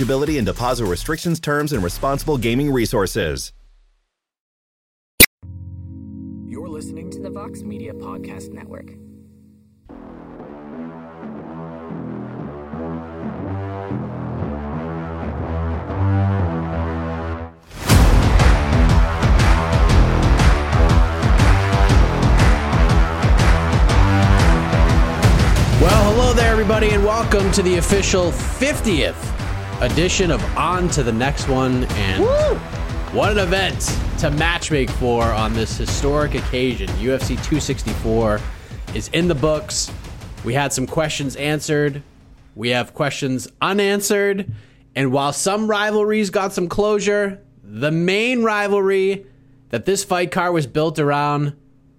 and deposit restrictions, terms, and responsible gaming resources. You're listening to the Vox Media Podcast Network. Well, hello there, everybody, and welcome to the official 50th edition of On to the Next One. And what an event to matchmake for on this historic occasion. UFC 264 is in the books. We had some questions answered, we have questions unanswered. And while some rivalries got some closure, the main rivalry that this fight card was built around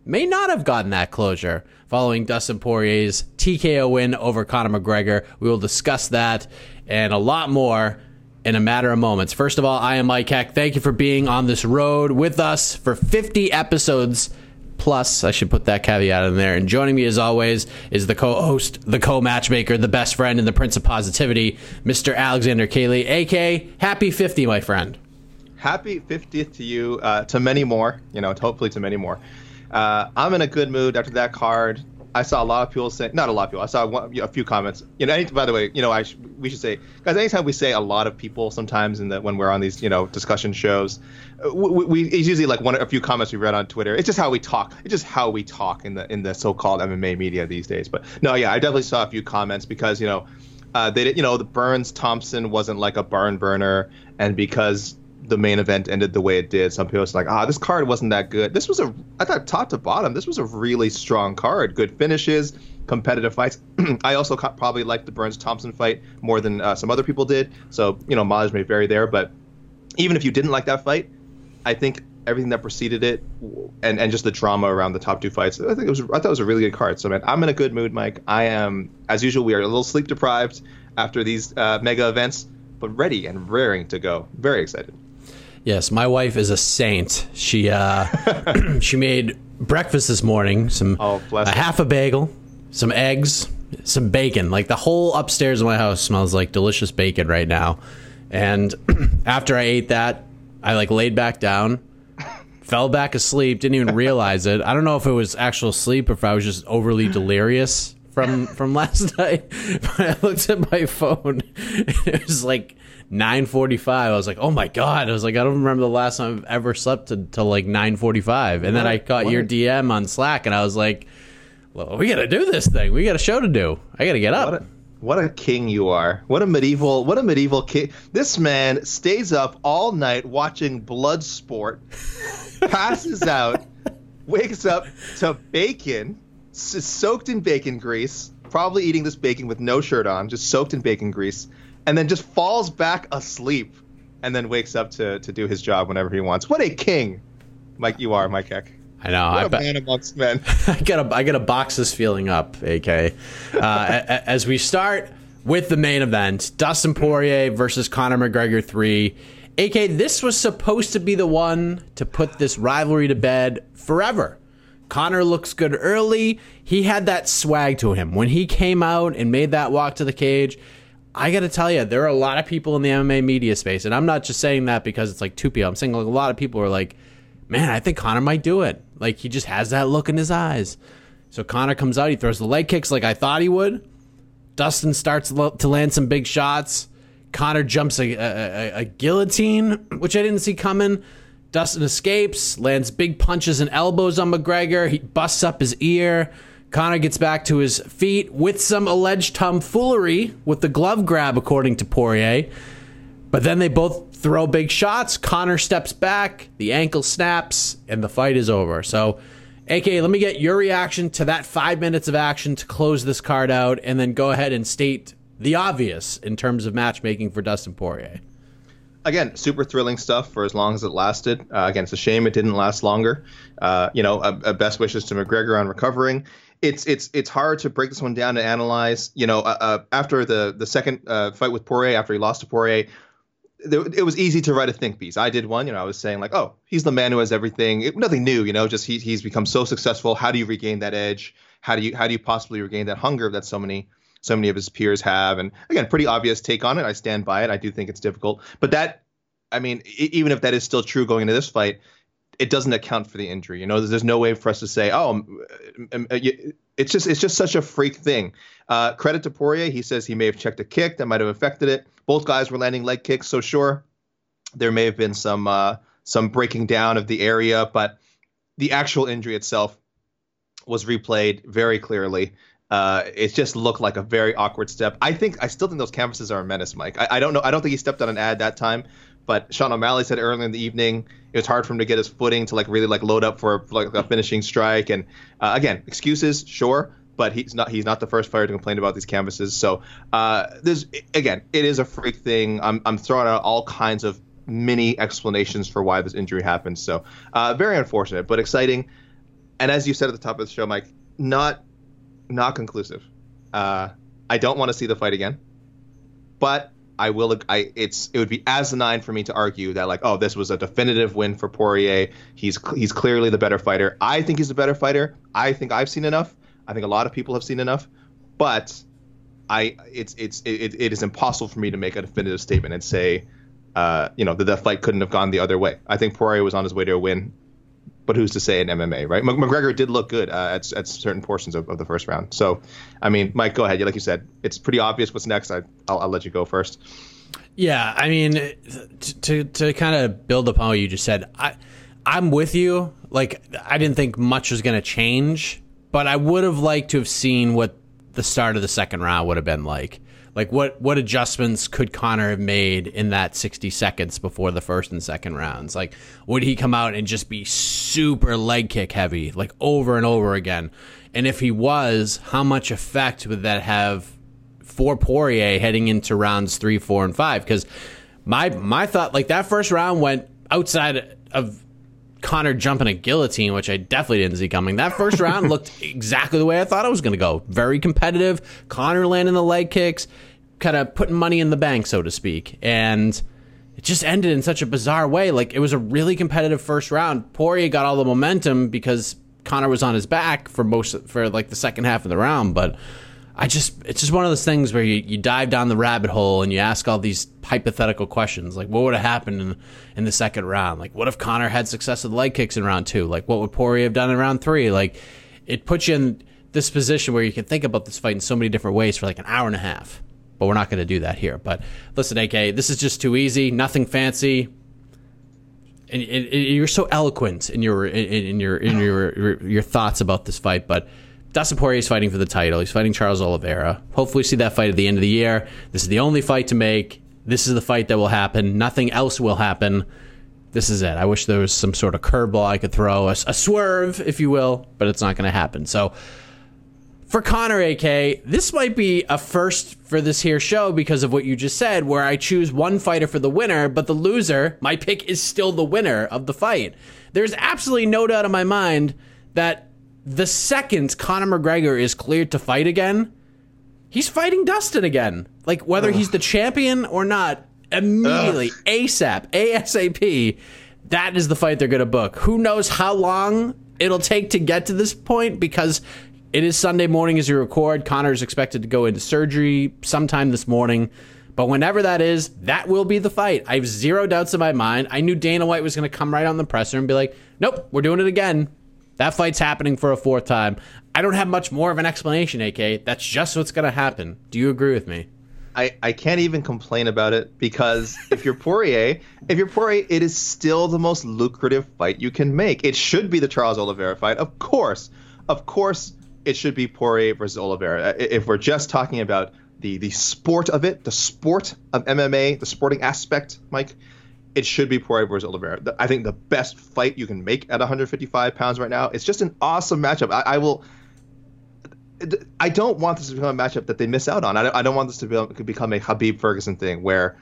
may not have gotten that closure following Dustin Poirier's TKO win over Conor McGregor. We will discuss that and a lot more in a matter of moments. First of all, I am Mike Heck. Thank you for being on this road with us for 50 episodes. Plus, I should put that caveat in there. And joining me, as always, is the co-host, the co-matchmaker, the best friend, and the prince of positivity, Mr. Alexander K. Lee. AK, happy 50, my friend. Happy 50th to you, uh, to many more. You know, hopefully to many more. Uh, I'm in a good mood after that card. I saw a lot of people say, not a lot of people. I saw one, you know, a few comments. You know, any, by the way, you know, I sh- we should say, guys. Anytime we say a lot of people, sometimes in the when we're on these, you know, discussion shows, uh, we, we it's usually like one a few comments we read on Twitter. It's just how we talk. It's just how we talk in the in the so-called MMA media these days. But no, yeah, I definitely saw a few comments because you know, uh, they did, you know, the Burns Thompson wasn't like a barn burner, and because the main event ended the way it did. Some people was like, ah, this card wasn't that good. This was a, I thought top to bottom, this was a really strong card. Good finishes, competitive fights. I also probably liked the Burns Thompson fight more than uh, some other people did. So you know, mileage may vary there, but even if you didn't like that fight, I think everything that preceded it and and just the drama around the top two fights, I think it was I thought it was a really good card. So man, I'm in a good mood, Mike. I am as usual. We are a little sleep deprived after these uh, mega events, but ready and raring to go. Very excited. Yes, my wife is a saint. She uh, she made breakfast this morning. Some Oh, a half a bagel, some eggs, some bacon. Like the whole upstairs of my house smells like delicious bacon right now. And after I ate that, I like laid back down, fell back asleep, didn't even realize it. I don't know if it was actual sleep or if I was just overly delirious from from last night. But I looked at my phone. It was like 9:45. I was like, "Oh my god!" I was like, "I don't remember the last time I've ever slept until like 9:45." And then I caught what your DM on Slack, and I was like, well, "We got to do this thing. We got a show to do. I got to get up." What a, what a king you are. What a medieval what a medieval king. This man stays up all night watching blood sport, passes out, wakes up to bacon, soaked in bacon grease, probably eating this bacon with no shirt on, just soaked in bacon grease, and then just falls back asleep and then wakes up to, to do his job whenever he wants. What a king. Mike you are, Mike Heck. I know. What I a man amongst men. I gotta I gotta box this feeling up, AK. Uh, a- a- as we start with the main event, Dustin Poirier versus Conor McGregor three. AK, this was supposed to be the one to put this rivalry to bed forever. Conor looks good early. He had that swag to him when he came out and made that walk to the cage. I got to tell you, there are a lot of people in the MMA media space, and I'm not just saying that because it's like two people. I'm saying like a lot of people are like, man, I think Conor might do it. Like he just has that look in his eyes. So Conor comes out, he throws the leg kicks like I thought he would. Dustin starts to land some big shots, Conor jumps a, a, a, guillotine, which I didn't see coming. Dustin escapes, lands big punches and elbows on McGregor. He busts up his ear. Conor gets back to his feet with some alleged tomfoolery with the glove grab, according to Poirier. But then they both throw big shots. Conor steps back, the ankle snaps, and the fight is over. So, AK, let me get your reaction to that five minutes of action to close this card out, and then go ahead and state the obvious in terms of matchmaking for Dustin Poirier. Again, super thrilling stuff for as long as it lasted. Uh, again, it's a shame it didn't last longer. Uh, you know, uh, best wishes to McGregor on recovering it's it's it's hard to break this one down and analyze. You know, uh, uh, after the the second uh, fight with Poirier, after he lost to Poirier, it was easy to write a think piece. I did one. You know, I was saying like, oh, he's the man who has everything. It, nothing new. You know, just he, he's become so successful. How do you regain that edge? How do you how do you possibly regain that hunger that so many so many of his peers have? And again, pretty obvious take on it. I stand by it. I do think it's difficult, but that. I mean, even if that is still true going into this fight, it doesn't account for the injury. You know, there's, there's no way for us to say, oh, um, uh, it's just it's just such a freak thing. Uh, credit to Poirier. He says he may have checked a kick that might have affected it. Both guys were landing leg kicks, so sure, there may have been some uh, some breaking down of the area, but the actual injury itself was replayed very clearly. Uh, it just looked like a very awkward step. I think I still think those canvases are a menace, Mike. I, I, don't know. I don't think he stepped on an ad that time, but Sean O'Malley said earlier in the evening it was hard for him to get his footing to like really like load up for like a finishing strike. And uh, again, excuses, sure, but he's not he's not the first fighter to complain about these canvases. So uh, there's again, it is a freak thing. I'm I'm throwing out all kinds of mini explanations for why this injury happened. So uh, very unfortunate, but exciting. And as you said at the top of the show, Mike, not not conclusive. Uh, I don't want to see the fight again, but I will. I it's it would be asinine for me to argue that like, oh, this was a definitive win for Poirier. He's he's clearly the better fighter. I think he's a better fighter. I think I've seen enough. I think a lot of people have seen enough. But I it's it's it, it is impossible for me to make a definitive statement and say, uh, you know, that the fight couldn't have gone the other way. I think Poirier was on his way to a win but who's to say in MMA, right? McGregor did look good uh, at, at certain portions of, of, the first round. So, I mean, Mike, go ahead. Like you said, it's pretty obvious what's next. I, will I'll let you go first. Yeah, I mean, to to kind of build upon what you just said, I I'm with you. Like, I didn't think much was going to change, but I would have liked to have seen what the start of the second round would have been like. Like what what adjustments could Conor have made in that 60 seconds before the first and second rounds? Like would he come out and just be super leg kick heavy like over and over again? And if he was, how much effect would that have for Poirier heading into rounds 3, 4 and 5 cuz my my thought like that first round went outside of Conor jumping a guillotine, which I definitely didn't see coming. That first round looked exactly the way I thought it was going to go. Very competitive. Conor landing the leg kicks kind of putting money in the bank, so to speak. And it just ended in such a bizarre way. Like it was a really competitive first round. Poirier got all the momentum because Conor was on his back for most for like the second half of the round. But I just it's just one of those things where you, you dive down the rabbit hole and you ask all these hypothetical questions like what would have happened in in the second round? Like what if Conor had success with leg kicks in round two? Like what would Poirier have done in round three? Like it puts you in this position where you can think about this fight in so many different ways for like an hour and a half but we're not going to do that here. But listen, AK, this is just too easy, nothing fancy. And, and, and you're so eloquent in your in, in your in your, your, thoughts about this fight, but Dustin Poirier is fighting for the title. He's fighting Charles Oliveira. Hopefully, see that fight at the end of the year. This is the only fight to make. This is the fight that will happen. Nothing else will happen. This is it. I wish there was some sort of curveball I could throw, a, a swerve, if you will, but it's not going to happen. So for Conor AK, this might be a first for this here show because of what you just said, where I choose one fighter for the winner, but the loser, my pick is still the winner of the fight. There's absolutely no doubt in my mind that the second Conor McGregor is cleared to fight again, he's fighting Dustin again. Like whether Ugh. he's the champion or not, immediately, Ugh. ASAP, ASAP, that is the fight they're going to book. Who knows how long it'll take to get to this point because it is Sunday morning as you record. Conor is expected to go into surgery sometime this morning. But whenever that is, that will be the fight. I have zero doubts in my mind. I knew Dana White was going to come right on the presser and be like, nope, we're doing it again. That fight's happening for a fourth time. I don't have much more of an explanation, AK. That's just what's going to happen. Do you agree with me? I, I can't even complain about it because if you're Poirier, if you're Poirier, it is still the most lucrative fight you can make. It should be the Charles Oliveira fight, of course, of course. It should be Poirier versus Oliveira. If we're just talking about the the sport of it, the sport of MMA, the sporting aspect, Mike, it should be Poirier versus Oliveira. I think the best fight you can make at 155 pounds right now. It's just an awesome matchup. I, I will. I don't want this to become a matchup that they miss out on. I don't, I don't want this to be, become a Khabib Ferguson thing where,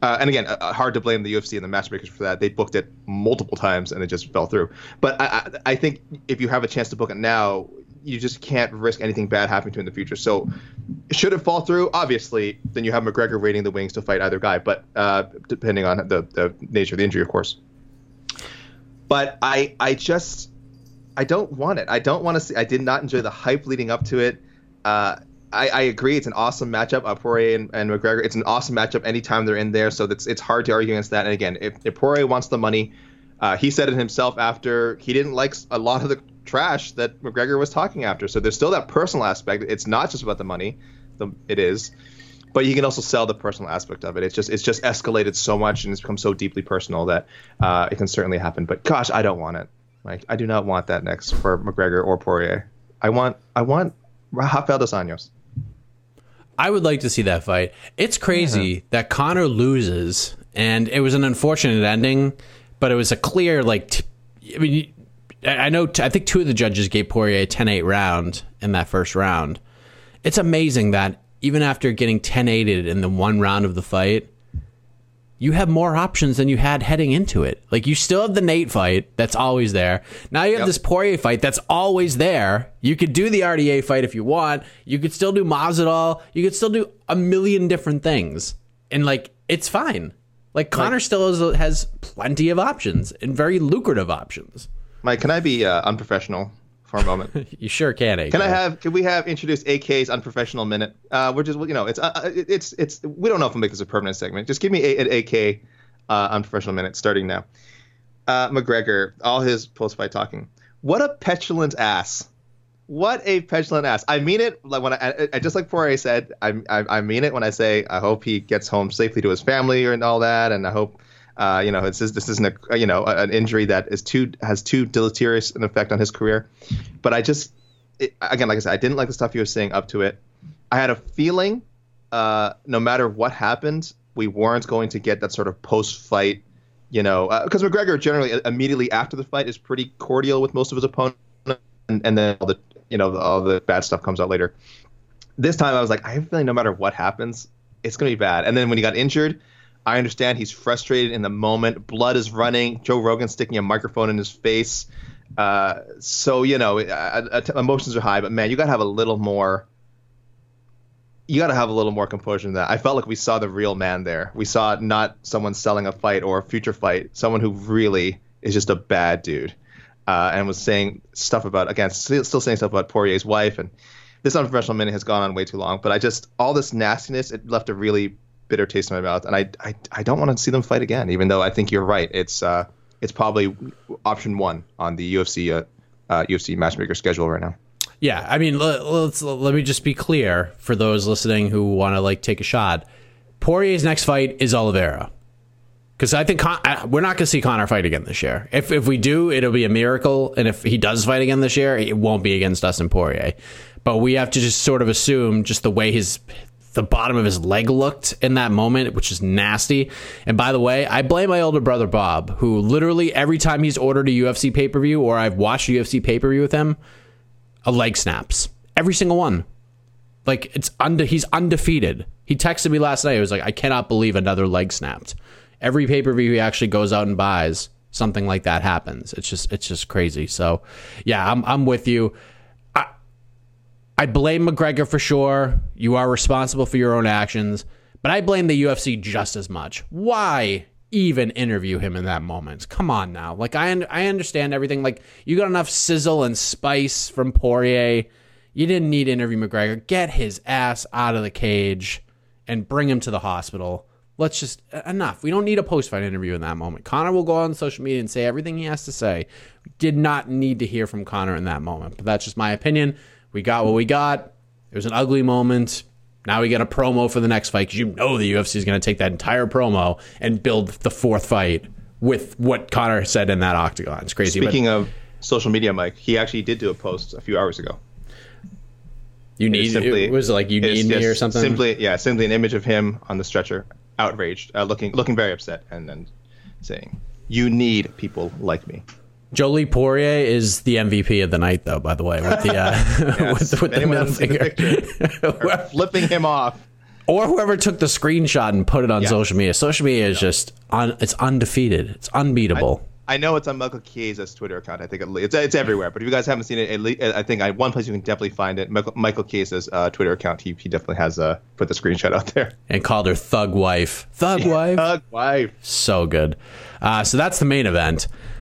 uh, and again, uh, hard to blame the UFC and the matchmakers for that. They booked it multiple times and it just fell through. But I, I think if you have a chance to book it now, you just can't risk anything bad happening to in the future. So, should it fall through, obviously, then you have McGregor waiting the wings to fight either guy. But uh, depending on the, the nature of the injury, of course. But I I just I don't want it. I don't want to see. I did not enjoy the hype leading up to it. Uh, I, I, agree. It's an awesome matchup. Uh, Poirier and, and, McGregor. It's an awesome matchup anytime they're in there. So it's it's hard to argue against that. And again, if, if Poirier wants the money, uh, he said it himself after he didn't like a lot of the trash that McGregor was talking after. So there's still that personal aspect. It's not just about the money. The, it is, but you can also sell the personal aspect of it. It's just it's just escalated so much and it's become so deeply personal that uh, it can certainly happen. But gosh, I don't want it. Like I do not want that next for McGregor or Poirier. I want I want Rafael dos Anjos. I would like to see that fight. It's crazy yeah. that Conor loses, and it was an unfortunate ending, but it was a clear like. T- I mean, I know. T- I think two of the judges gave Poirier a 10-8 round in that first round. It's amazing that even after getting 10-8 in the one round of the fight, you have more options than you had heading into it. Like you still have the Nate fight that's always there. Now you have yep. this Poirier fight that's always there. You could do the RDA fight if you want. You could still do Masvidal. You could still do a million different things, and like it's fine. Like Conor Mike, still has, has plenty of options and very lucrative options. Mike, can I be uh, unprofessional for a moment? you sure can. AK. Can I have? Can we have introduced AK's unprofessional minute? Uh, we're just you know it's uh, uh it's it's we don't know if we'll make this a permanent segment. Just give me a, an AK uh, unprofessional minute starting now. Uh, McGregor, all his post fight talking. What a petulant ass! What a petulant ass! I mean it. Like when I, I just like Poirier said, I, I I mean it when I say I hope he gets home safely to his family and all that, and I hope uh, you know, it's this isn't a you know an injury that is too has too deleterious an effect on his career. But I just it, again, like I said, I didn't like the stuff he was saying up to it. I had a feeling, uh, no matter what happened, we weren't going to get that sort of post-fight, you know, because uh, McGregor generally immediately after the fight is pretty cordial with most of his opponents, and, and then all the you know all the bad stuff comes out later. This time I was like, I have a feeling no matter what happens, it's going to be bad. And then when he got injured, I understand he's frustrated in the moment. Blood is running. Joe Rogan sticking a microphone in his face. Uh, so you know, emotions are high, but man, you gotta have a little more. You gotta have a little more composure than that. I felt like we saw the real man there. We saw not someone selling a fight or a future fight, someone who really is just a bad dude, uh, and was saying stuff about again, still saying stuff about Poirier's wife, and this unprofessional minute has gone on way too long. But I just all this nastiness, it left a really bitter taste in my mouth, and I I, I don't want to see them fight again. Even though I think you're right, it's uh it's probably option one on the UFC uh, uh, UFC matchmaker schedule right now. Yeah, I mean, let, let's let me just be clear for those listening who want to like take a shot. Poirier's next fight is Oliveira. Because I think Con- we're not going to see Conor fight again this year. If if we do, it'll be a miracle. And if he does fight again this year, it won't be against Dustin Poirier. But we have to just sort of assume just the way his the bottom of his leg looked in that moment, which is nasty. And by the way, I blame my older brother Bob, who literally every time he's ordered a UFC pay per view or I've watched a UFC pay per view with him, a leg snaps. Every single one. Like it's unde- he's undefeated. He texted me last night. He was like, I cannot believe another leg snapped. Every pay per view he actually goes out and buys, something like that happens. It's just it's just crazy. So yeah, I'm I'm with you. I blame McGregor for sure. You are responsible for your own actions, but I blame the UFC just as much. Why even interview him in that moment? Come on now. Like I I understand everything. Like you got enough sizzle and spice from Poirier. You didn't need to interview McGregor. Get his ass out of the cage and bring him to the hospital. Let's just enough. We don't need a post fight interview in that moment. Conor will go on social media and say everything he has to say. did not need to hear from Conor in that moment. But that's just my opinion. We got what we got. It was an ugly moment. Now we get a promo for the next fight because you know the UFC is going to take that entire promo and build the fourth fight with what Conor said in that octagon. It's crazy. Speaking but, of social media, Mike, he actually did do a post a few hours ago. You need simply, it was like you need me or something. Simply, yeah, simply an image of him on the stretcher, outraged, uh, looking looking very upset, and then saying, "You need people like me." Jolie Poirier is the MVP of the night, though. By the way, with the uh, yes. with, with the middle finger, the flipping him off, or whoever took the screenshot and put it on yeah. social media. Social media is yeah. just un, it's undefeated. It's unbeatable. I, I, know it's on Michael Chiesa's Twitter account. I think it's it's everywhere. But if you guys haven't seen it, I think I, one place you can definitely find it. Michael, Michael Chiesa's uh, Twitter account. He, he definitely has uh, put the screenshot out there and called her thug wife. Thug wife. thug wife. So good. Uh, so that's the main event.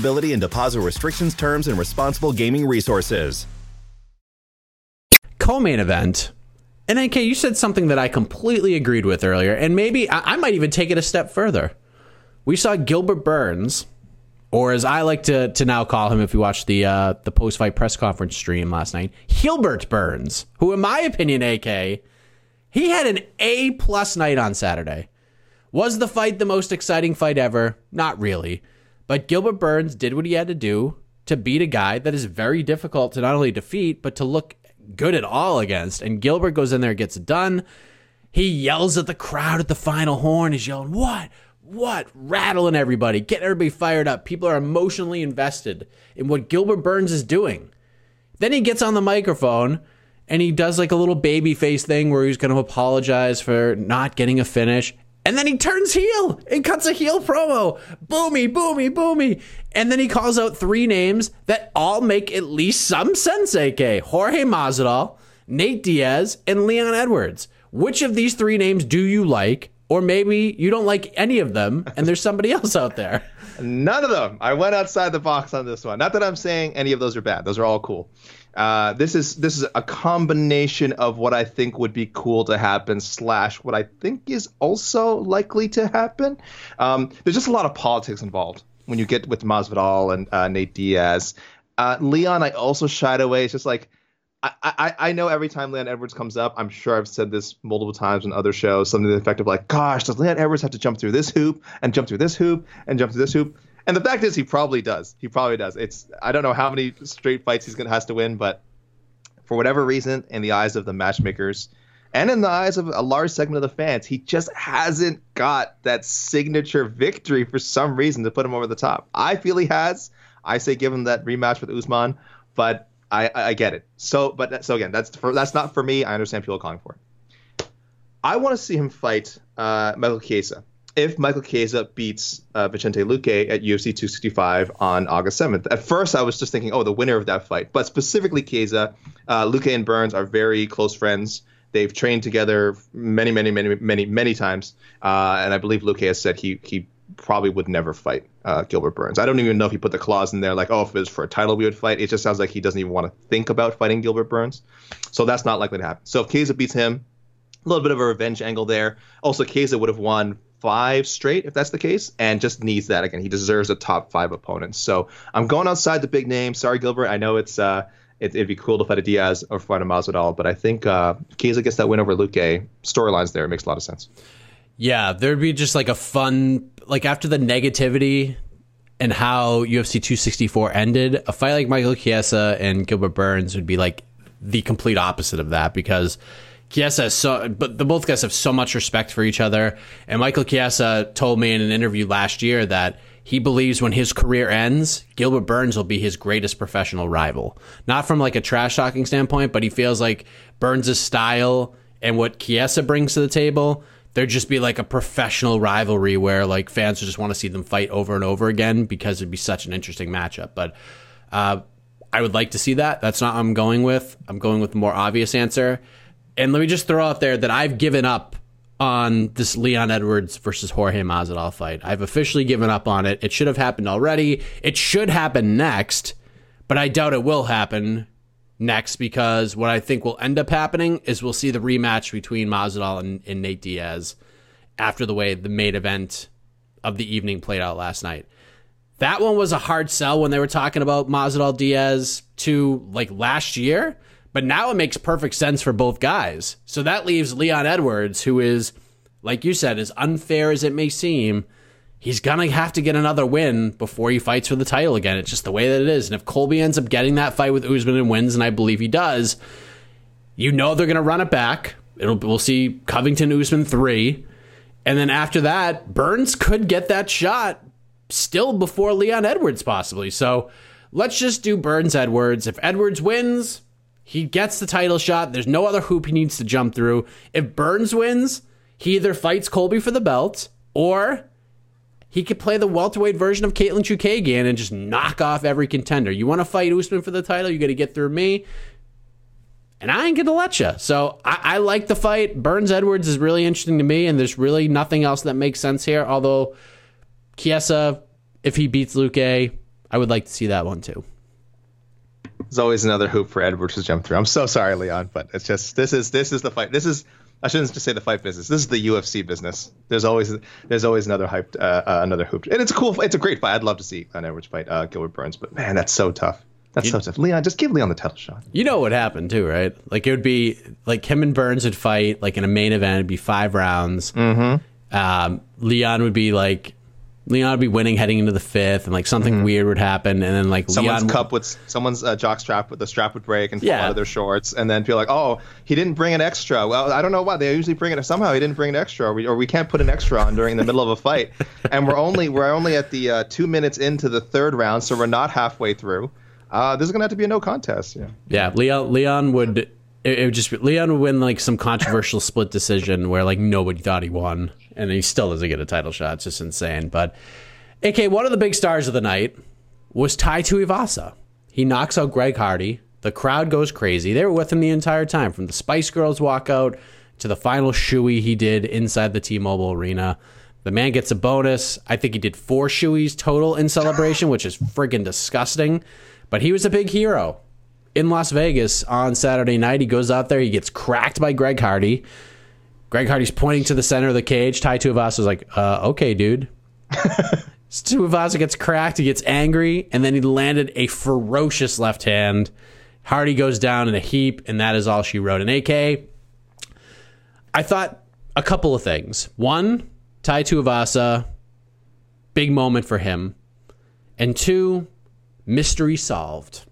eligibility and deposit restrictions, terms, and responsible gaming resources. Co main event. And AK, you said something that I completely agreed with earlier, and maybe I, I might even take it a step further. We saw Gilbert Burns, or as I like to, to now call him if you watched the uh, the post fight press conference stream last night, Hilbert Burns, who, in my opinion, AK, he had an A plus night on Saturday. Was the fight the most exciting fight ever? Not really. But Gilbert Burns did what he had to do to beat a guy that is very difficult to not only defeat, but to look good at all against. And Gilbert goes in there, gets it done. He yells at the crowd at the final horn. He's yelling, What? What? Rattling everybody, getting everybody fired up. People are emotionally invested in what Gilbert Burns is doing. Then he gets on the microphone and he does like a little baby face thing where he's going to apologize for not getting a finish. And then he turns heel and cuts a heel promo. Boomy, boomy, boomy. And then he calls out three names that all make at least some sense, AK. Jorge Masvidal, Nate Diaz, and Leon Edwards. Which of these three names do you like? Or maybe you don't like any of them and there's somebody else out there. None of them. I went outside the box on this one. Not that I'm saying any of those are bad. Those are all cool. Uh, this is this is a combination of what I think would be cool to happen slash what I think is also likely to happen. Um, there's just a lot of politics involved when you get with Masvidal and uh, Nate Diaz. Uh, Leon, I also shied away. It's just like I, I, I know every time Leon Edwards comes up, I'm sure I've said this multiple times in other shows, something to the effect of like, gosh, does Leon Edwards have to jump through this hoop and jump through this hoop and jump through this hoop? And the fact is, he probably does. He probably does. It's I don't know how many straight fights he's gonna has to win, but for whatever reason, in the eyes of the matchmakers and in the eyes of a large segment of the fans, he just hasn't got that signature victory for some reason to put him over the top. I feel he has. I say give him that rematch with Usman, but I, I get it. So, but so again, that's for, that's not for me. I understand people calling for it. I want to see him fight uh, Michael Chiesa if Michael Chiesa beats uh, Vicente Luque at UFC 265 on August 7th. At first, I was just thinking, oh, the winner of that fight. But specifically, Chiesa, uh, Luque and Burns are very close friends. They've trained together many, many, many, many, many times. Uh, and I believe Luque has said he he probably would never fight uh, Gilbert Burns. I don't even know if he put the clause in there like, oh, if it was for a title, we would fight. It just sounds like he doesn't even want to think about fighting Gilbert Burns. So that's not likely to happen. So if Chiesa beats him, a little bit of a revenge angle there. Also, Chiesa would have won five straight if that's the case, and just needs that again. He deserves a top five opponent. So I'm going outside the big name. Sorry, Gilbert. I know it's uh, it, would be cool to fight a Diaz or fight a Masvidal, but I think uh, Chiesa gets that win over Luque. Storylines there it makes a lot of sense. Yeah, there'd be just like a fun like after the negativity and how UFC 264 ended, a fight like Michael Chiesa and Gilbert Burns would be like the complete opposite of that because Chiesa is so, but the both guys have so much respect for each other. And Michael Chiesa told me in an interview last year that he believes when his career ends, Gilbert Burns will be his greatest professional rival. Not from like a trash talking standpoint, but he feels like Burns' style and what Chiesa brings to the table, there'd just be like a professional rivalry where like fans would just want to see them fight over and over again because it'd be such an interesting matchup. But uh, I would like to see that. That's not I'm going with. I'm going with the more obvious answer. And let me just throw out there that I've given up on this Leon Edwards versus Jorge Masvidal fight. I've officially given up on it. It should have happened already. It should happen next, but I doubt it will happen next because what I think will end up happening is we'll see the rematch between Masvidal and, and Nate Diaz after the way the main event of the evening played out last night. That one was a hard sell when they were talking about Masvidal Diaz to like last year, but now it makes perfect sense for both guys. So that leaves Leon Edwards, who is, like you said, as unfair as it may seem, he's gonna have to get another win before he fights for the title again. It's just the way that it is. And if Colby ends up getting that fight with Usman and wins, and I believe he does, you know they're gonna run it back. It'll we'll see Covington Usman three, and then after that, Burns could get that shot still before Leon Edwards possibly. So let's just do Burns Edwards. If Edwards wins, he gets the title shot. There's no other hoop he needs to jump through. If Burns wins, he either fights Colby for the belt or he could play the welterweight version of Katlyn Chookagian and just knock off every contender. You want to fight Usman for the title? You got to get through me. And I ain't going to let you. So I, I like the fight. Burns Edwards is really interesting to me, and there's really nothing else that makes sense here. Although Chiesa, if he beats Luque, I would like to see that one too. There's always another hoop for Edwards to jump through. I'm so sorry, Leon, but it's just this is this is the fight. This is I shouldn't just say the fight business. This is the UFC business. There's always there's always another hyped uh, uh, another hoop, and it's a cool. It's a great fight. I'd love to see an Edwards fight uh, Gilbert Burns, but man, that's so tough. That's you, so tough. Leon, just give Leon the title shot. You know what happened too, right? Like it would be like him and Burns would fight like in a main event. It'd be five rounds. Mm-hmm. Um, Leon would be like Leon would be winning heading into the fifth, and like something mm-hmm. weird would happen, and then like someone's Leon cup would someone's uh, jock strap with the strap would break and fall yeah. out of their shorts, and then feel like, oh, he didn't bring an extra. Well, I don't know why they usually bring it. Somehow he didn't bring an extra, or we, or we can't put an extra on during the middle of a fight, and we're only we're only at the uh, two minutes into the third round, so we're not halfway through. Uh, this is gonna have to be a no contest. Yeah. Yeah. Leon Leon would it, it would just Leon would win like some controversial split decision where like nobody thought he won, and he still doesn't get a title shot. It's just insane, but. AK, one of the big stars of the night was Tai Tuivasa. He knocks out Greg Hardy. The crowd goes crazy. They were with him the entire time, from the Spice Girls walkout to the final shoey he did inside the T-Mobile Arena. The man gets a bonus. I think he did four shoeys total in celebration, which is friggin' disgusting. But he was a big hero in Las Vegas on Saturday night. He goes out there, he gets cracked by Greg Hardy. Greg Hardy's pointing to the center of the cage. Tai Tuivasa was like, uh, "Okay, dude." Tuivasa gets cracked, he gets angry, and then he landed a ferocious left hand. Hardy goes down in a heap, and that is all she wrote. And AK, I thought a couple of things. One, Tai Tuivasa, big moment for him. And two, mystery solved.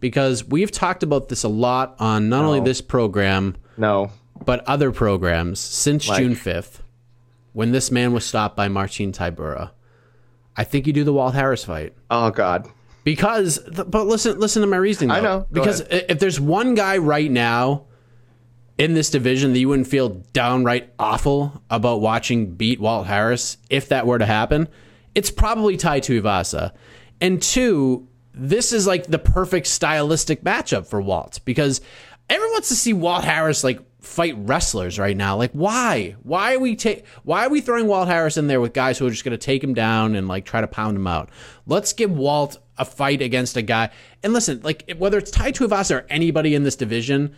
Because we've talked about this a lot on not no. only this program, no, but other programs since like. June 5th when this man was stopped by Marcin Tybura. I think you do the Walt Harris fight. Oh God. Because, but listen, listen to my reasoning. Though. I know. Go because ahead. if there's one guy right now in this division that you wouldn't feel downright awful about watching beat Walt Harris, if that were to happen, it's probably Tai Tuivasa. And two, this is like the perfect stylistic matchup for Walt because everyone wants to see Walt Harris like fight wrestlers right now. Like why? Why are we take why are we throwing Walt Harris in there with guys who are just going to take him down and like try to pound him out? Let's give Walt a fight against a guy. And listen, like whether it's Tai Tuivasa or anybody in this division,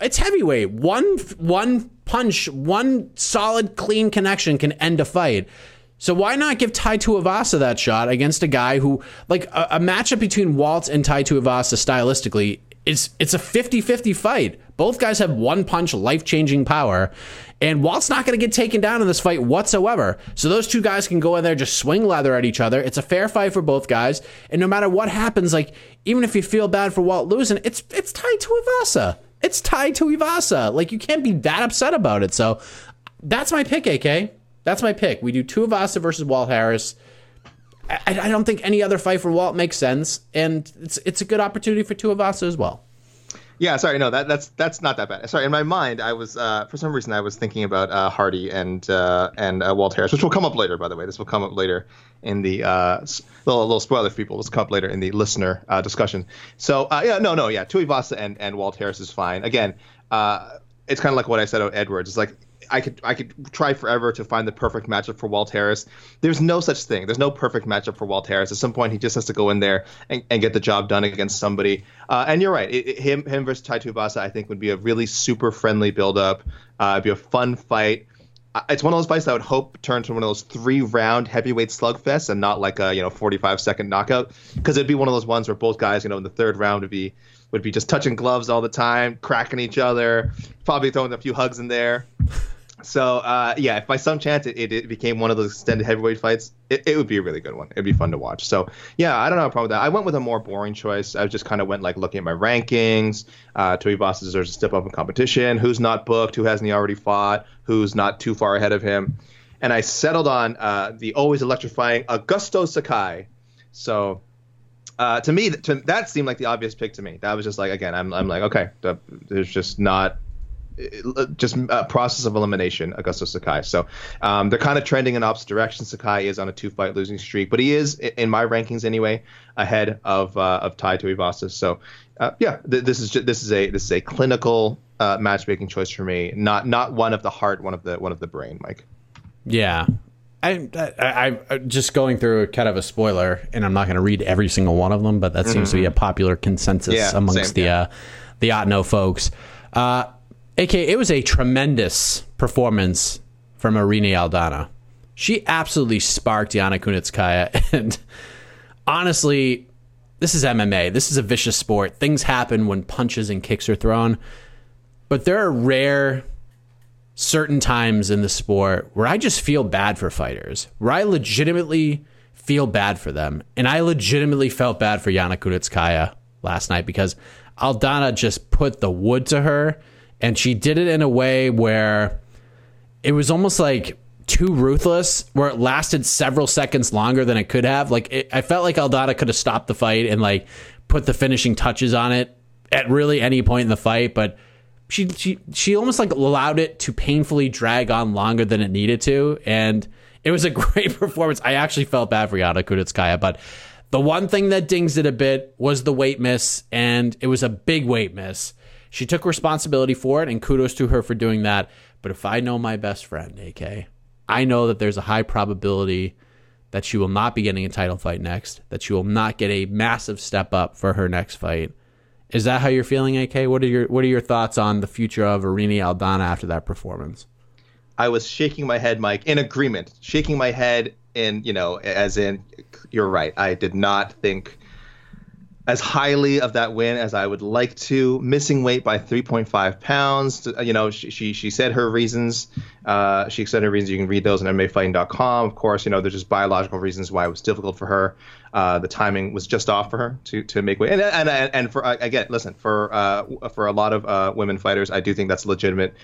it's heavyweight. One one punch, one solid clean connection can end a fight. So why not give Tai Tuivasa that shot against a guy who, like, a, a matchup between Walt and Tai Tuivasa stylistically it's it's a 50-50 fight. Both guys have one punch life-changing power. And Walt's not going to get taken down in this fight whatsoever. So those two guys can go in there just swing leather at each other. It's a fair fight for both guys. And no matter what happens, like even if you feel bad for Walt losing, it's it's Tai Tuivasa. It's Tai Tuivasa. Like you can't be that upset about it. So that's my pick, AK. That's my pick. We do Tuivasa versus Walt Harris. I, I, don't think any other fight for Walt makes sense, and it's it's a good opportunity for Tuivasa as well. Yeah, sorry, no, that that's that's not that bad. Sorry, in my mind, I was uh, for some reason I was thinking about uh, Hardy and uh, and uh, Walt Harris, which will come up later. By the way, this will come up later in the uh, little little spoiler for people. This will come up later in the listener uh, discussion. So yeah, no, no, yeah, Tuivasa and and Walt Harris is fine. Again, it's kind of like what I said about Edwards. It's like I could I could try forever to find the perfect matchup for Walt Harris. There's no such thing. There's no perfect matchup for Walt Harris. At some point, he just has to go in there and, and get the job done against somebody. Uh, and you're right. It, it, him him versus Tai Tuivasa, I think, would be a really super friendly build-up. Uh, it'd be a fun fight. It's one of those fights I would hope turn to one of those three-round heavyweight slugfests and not like a you know 45-second knockout because it'd be one of those ones where both guys you know in the third round would be would be just touching gloves all the time, cracking each other, probably throwing a few hugs in there. So uh, yeah, if by some chance it, it, it, became one of those extended heavyweight fights, it, it, would be a really good one. It'd be fun to watch. So yeah, I don't have a problem with that. I went with a more boring choice. I just kind of went like looking at my rankings. Uh, Boss deserves to step up in competition. Who's not booked? Who hasn't he already fought? Who's not too far ahead of him? And I settled on uh, the always electrifying Augusto Sakai. So uh, to me, to, that seemed like the obvious pick to me. That was just like again, I'm, I'm like okay, there's just not just a process of elimination, Augusto Sakai. So um, they're kind of trending in opposite directions. Sakai is on a two fight losing streak, but he is, in my rankings anyway, ahead of uh, of Tai Tuivasa. So uh, yeah, th- this is just, this is a this is a clinical uh, matchmaking choice for me, not not one of the heart, one of the one of the brain, Mike. Yeah. I, I, I just going through kind of a spoiler, and I'm not going to read every single one of them, but that mm-hmm. seems to be a popular consensus yeah, amongst same, the yeah. uh, the Otno folks. Uh, AK, it was a tremendous performance from Irene Aldana. She absolutely sparked Yana Kunitskaya. And honestly, this is MMA. This is a vicious sport. Things happen when punches and kicks are thrown. But there are rare, certain times in the sport where I just feel bad for fighters, where I legitimately feel bad for them. And I legitimately felt bad for Yana Kunitskaya last night because Aldana just put the wood to her and she did it in a way where it was almost like too ruthless where it lasted several seconds longer than it could have. Like it, i felt like aldana could have stopped the fight and like put the finishing touches on it at really any point in the fight but she she she almost like allowed it to painfully drag on longer than it needed to. And it was a great performance. I actually felt bad for yana kunitskaya but the one thing that dings it a bit was the weight miss and it was a big weight miss she took responsibility for it, and kudos to her for doing that. But if I know my best friend, AK, I know that there's a high probability that she will not be getting a title fight next, that she will not get a massive step up for her next fight. Is that how you're feeling, AK? What are your What are your thoughts on the future of Irene Aldana after that performance? I was shaking my head, Mike, in agreement, shaking my head in, you know, as in, you're right. I did not think as highly of that win as I would like to. Missing weight by 3.5 pounds. You know, she she, she said her reasons. Uh, she said her reasons. You can read those on MMAfighting.com. Of course, you know, there's just biological reasons why it was difficult for her. Uh, the timing was just off for her to, to make weight. And and and for again, listen, for uh, for a lot of uh, women fighters, I do think that's legitimate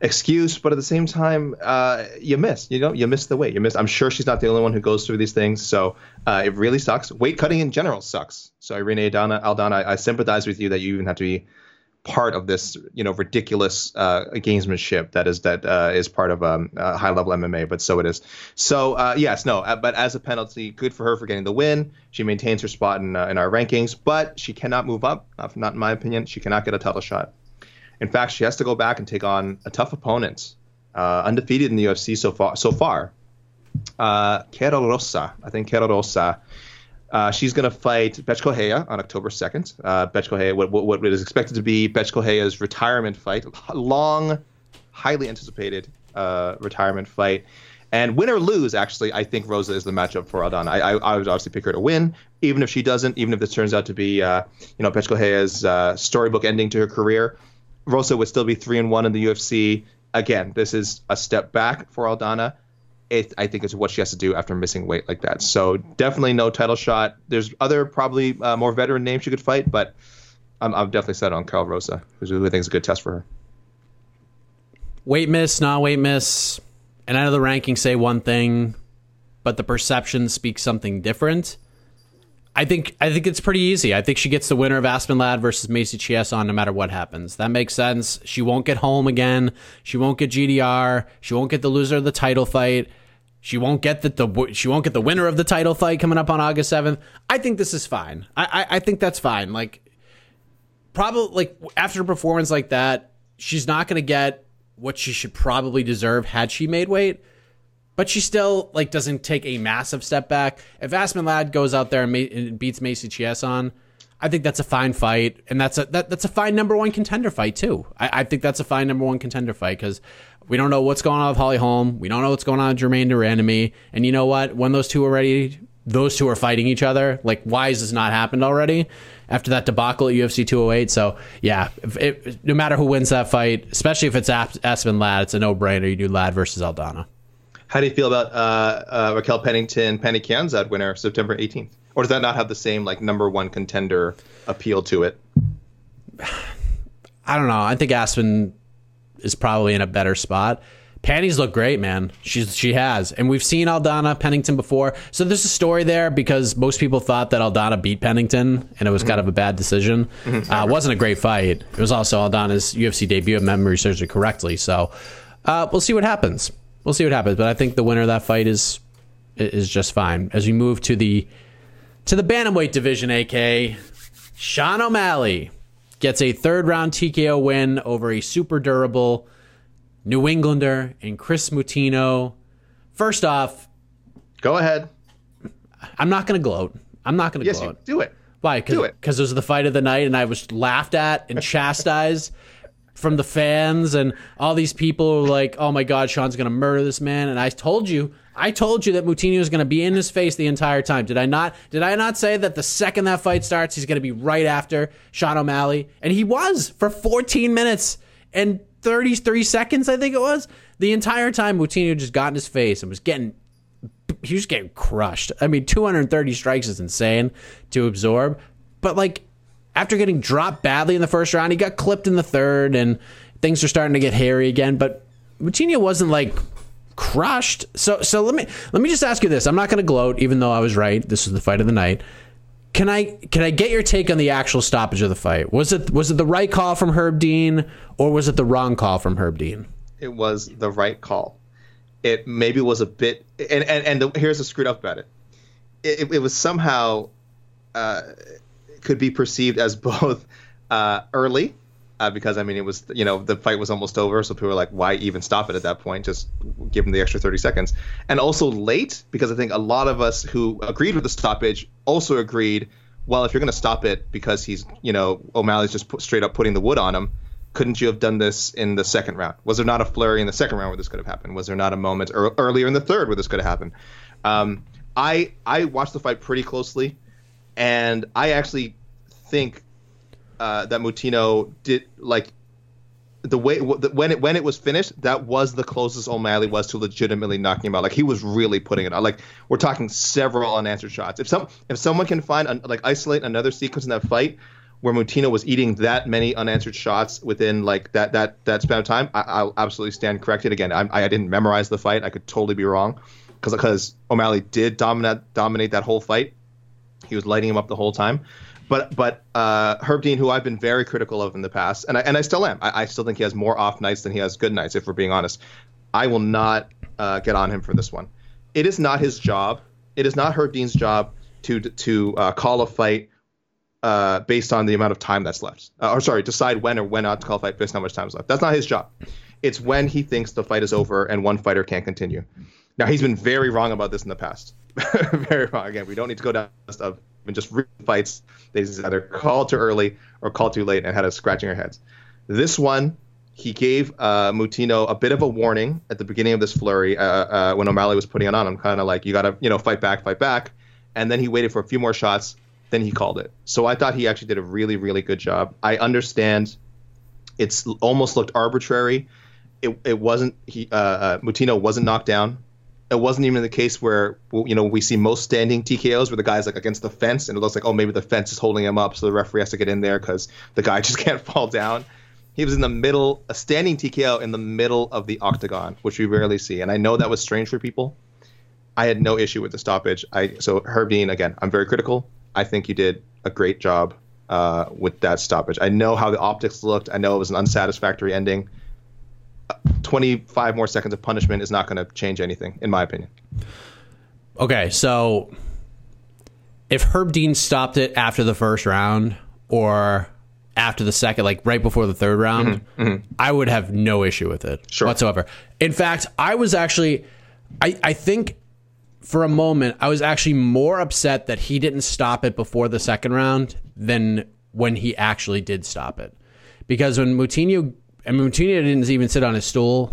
excuse, but at the same time, uh, you miss. You know, you miss the weight. You miss. I'm sure she's not the only one who goes through these things. So uh, it really sucks. Weight cutting in general sucks. So Irene Aldana, Aldana, I, I sympathize with you that you even have to be part of this, you know, ridiculous uh, gamesmanship that is that uh, is part of um, uh, high level MMA. But so it is. So uh, yes, no. But as a penalty, good for her for getting the win. She maintains her spot in in our rankings, but she cannot move up. Not in my opinion. She cannot get a title shot. In fact, she has to go back and take on a tough opponent, uh, undefeated in the UFC so far. So far, uh, Rosa. I think Karol Rosa. Uh, she's going to fight Bethe Correia on October 2nd. Uh, what, what, what is expected to be Bethe Correia's retirement fight, long, highly anticipated uh, retirement fight. And win or lose, actually, I think Rosa is the matchup for Aldana. I, I, I would obviously pick her to win, even if she doesn't, even if this turns out to be, uh, you know, Correia's uh, storybook ending to her career. Rosa would still be three and one in the UFC. Again, this is a step back for Aldana. It, I think it's what she has to do after missing weight like that. So definitely no title shot. There's other probably uh, more veteran names she could fight, but I'm, I'm definitely set on Karol Rosa, which I think is a good test for her. Weight miss, not weight miss. And I know the rankings say one thing, but the perception speaks something different. I think I think it's pretty easy. I think she gets the winner of Aspen Ladd versus Macy Chiasson no matter what happens. That makes sense. She won't get Holm again. She won't get GDR. She won't get the loser of the title fight. She won't get the, the she won't get the winner of the title fight coming up on August seventh. I think this is fine. I, I I think that's fine. Like probably like after a performance like that, she's not going to get what she should probably deserve had she made weight. But she still like doesn't take a massive step back. If Aspen Ladd goes out there and, ma- and beats Macy Chiasson, I think that's a fine fight, and that's a that, that's a fine number one contender fight too. I, I think that's a fine number one contender fight because we don't know what's going on with Holly Holm, we don't know what's going on with Germaine de Randamie, and you know what? When those two are ready, those two are fighting each other. Like, why has this not happened already? After that debacle at UFC 208, so yeah, no matter who wins that fight, especially if it's Aspen Ladd, it's a no-brainer. You do Ladd versus Aldana. How do you feel about uh, uh, Raquel Pennington, Pannie Kianzad winner September 18th? Or does that not have the same like number one contender appeal to it? I don't know. I think Aspen is probably in a better spot. Pannie's look great, man. She's she has, and we've seen Aldana Pennington before. So there's a story there because most people thought that Aldana beat Pennington, and it was mm-hmm. kind of a bad decision. Mm-hmm. Uh, it wasn't a great fight. It was also Aldana's UFC debut, if memory serves me correctly. So uh, we'll see what happens. We'll see what happens. But I think the winner of that fight is is just fine. As we move to the to the bantamweight division, AK Sean O'Malley gets a third round TKO win over a super durable New Englander and Chris Moutinho. First off, go ahead. I'm not going to gloat. I'm not going to yes, gloat. You, do it. Why? Because Because it was the fight of the night, and I was laughed at and chastised from the fans, and all these people were like, "Oh my God, Sean's to murder this man." And I told you, I told you that Moutinho is to be in his face the entire time. Did I not? Did I not say that the second that fight starts, he's to be right after Sean O'Malley? And he was for 14 minutes. And 33 seconds, I think it was. The entire time, Moutinho just got in his face and was getting, he was getting crushed. I mean, 230 strikes is insane to absorb. But like, after getting dropped badly in the first round, he got clipped in the third, and things are starting to get hairy again. But Moutinho wasn't like crushed. So, so let me let me just ask you this. I'm not going to gloat, even though I was right. This was the fight of the night. Can I can I get your take on the actual stoppage of the fight? Was it was it the right call from Herb Dean or was it the wrong call from Herb Dean? It was the right call. It maybe was a bit and and, and the, here's the screwed up about it. It, it was somehow uh, could be perceived as both uh, early uh, because I mean it was you know the fight was almost over, so people were like, why even stop it at that point? Just give him the extra 30 seconds. And also late because I think a lot of us who agreed with the stoppage also agreed, well, if you're going to stop it because he's you know O'Malley's just put, straight up putting the wood on him, couldn't you have done this in the second round? Was there not a flurry in the second round where this could have happened? Was there not a moment er- earlier in the third where this could have happened? Um, I I watched the fight pretty closely, and I actually think uh, that Moutinho did like the way when it when it was finished, that was the closest O'Malley was to legitimately knocking him out. Like he was really putting it on. Like we're talking several unanswered shots. If some if someone can find like isolate another sequence in that fight where Moutinho was eating that many unanswered shots within like that that that span of time, I, will absolutely stand corrected. Again, I, I didn't memorize the fight. I could totally be wrong because because O'Malley did dominate dominate that whole fight. He was lighting him up the whole time. But but uh, Herb Dean, who I've been very critical of in the past, and I, and I still am. I, I still think he has more off nights than he has good nights. If we're being honest, I will not uh, get on him for this one. It is not his job. It is not Herb Dean's job to to uh, call a fight uh, based on the amount of time that's left. Uh, or sorry, decide when or when not to call a fight based on how much time is left. That's not his job. It's when he thinks the fight is over and one fighter can't continue. Now he's been very wrong about this in the past. very wrong. Again, we don't need to go down the list of and just fights they either call too early or call too late and had us scratching our heads. This one, he gave uh, Moutinho a bit of a warning at the beginning of this flurry uh, uh, when O'Malley was putting it on him, kind of like you got to you know fight back, fight back, and then he waited for a few more shots, then he called it. So I thought he actually did a really really good job. I understand it's almost looked arbitrary. It, it wasn't he uh, uh, Moutinho wasn't knocked down. It wasn't even the case where you know we see most standing TKOs where the guy's like against the fence and it looks like oh maybe the fence is holding him up so the referee has to get in there because the guy just can't fall down he was in the middle, a standing TKO in the middle of the octagon, which we rarely see. And I know that was strange for people. I had no issue with the stoppage. I so Herb Dean again. I'm very critical. I think you did a great job uh, with that stoppage. I know how the optics looked. I know it was an unsatisfactory ending. 25 more seconds of punishment is not going to change anything, in my opinion. Okay, so if Herb Dean stopped it after the first round, or after the second, like right before the third round, mm-hmm, mm-hmm. I would have no issue with it sure. whatsoever. In fact, I was actually, I, I think for a moment, I was actually more upset that he didn't stop it before the second round than when he actually did stop it. Because when Moutinho, and Moutinho didn't even sit on his stool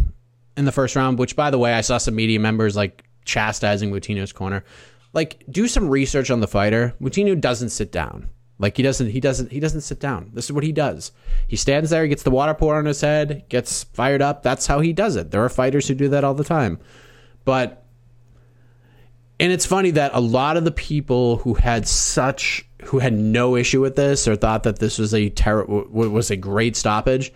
in the first round, which by the way, I saw some media members like chastising Moutinho's corner. Like, do some research on the fighter. Moutinho doesn't sit down. Like he doesn't he doesn't he doesn't sit down. This is what he does. He stands there, he gets the water poured on his head, gets fired up. That's how he does it. There are fighters who do that all the time. But and it's funny that a lot of the people who had such who had no issue with this or thought that this was a ter- was a great stoppage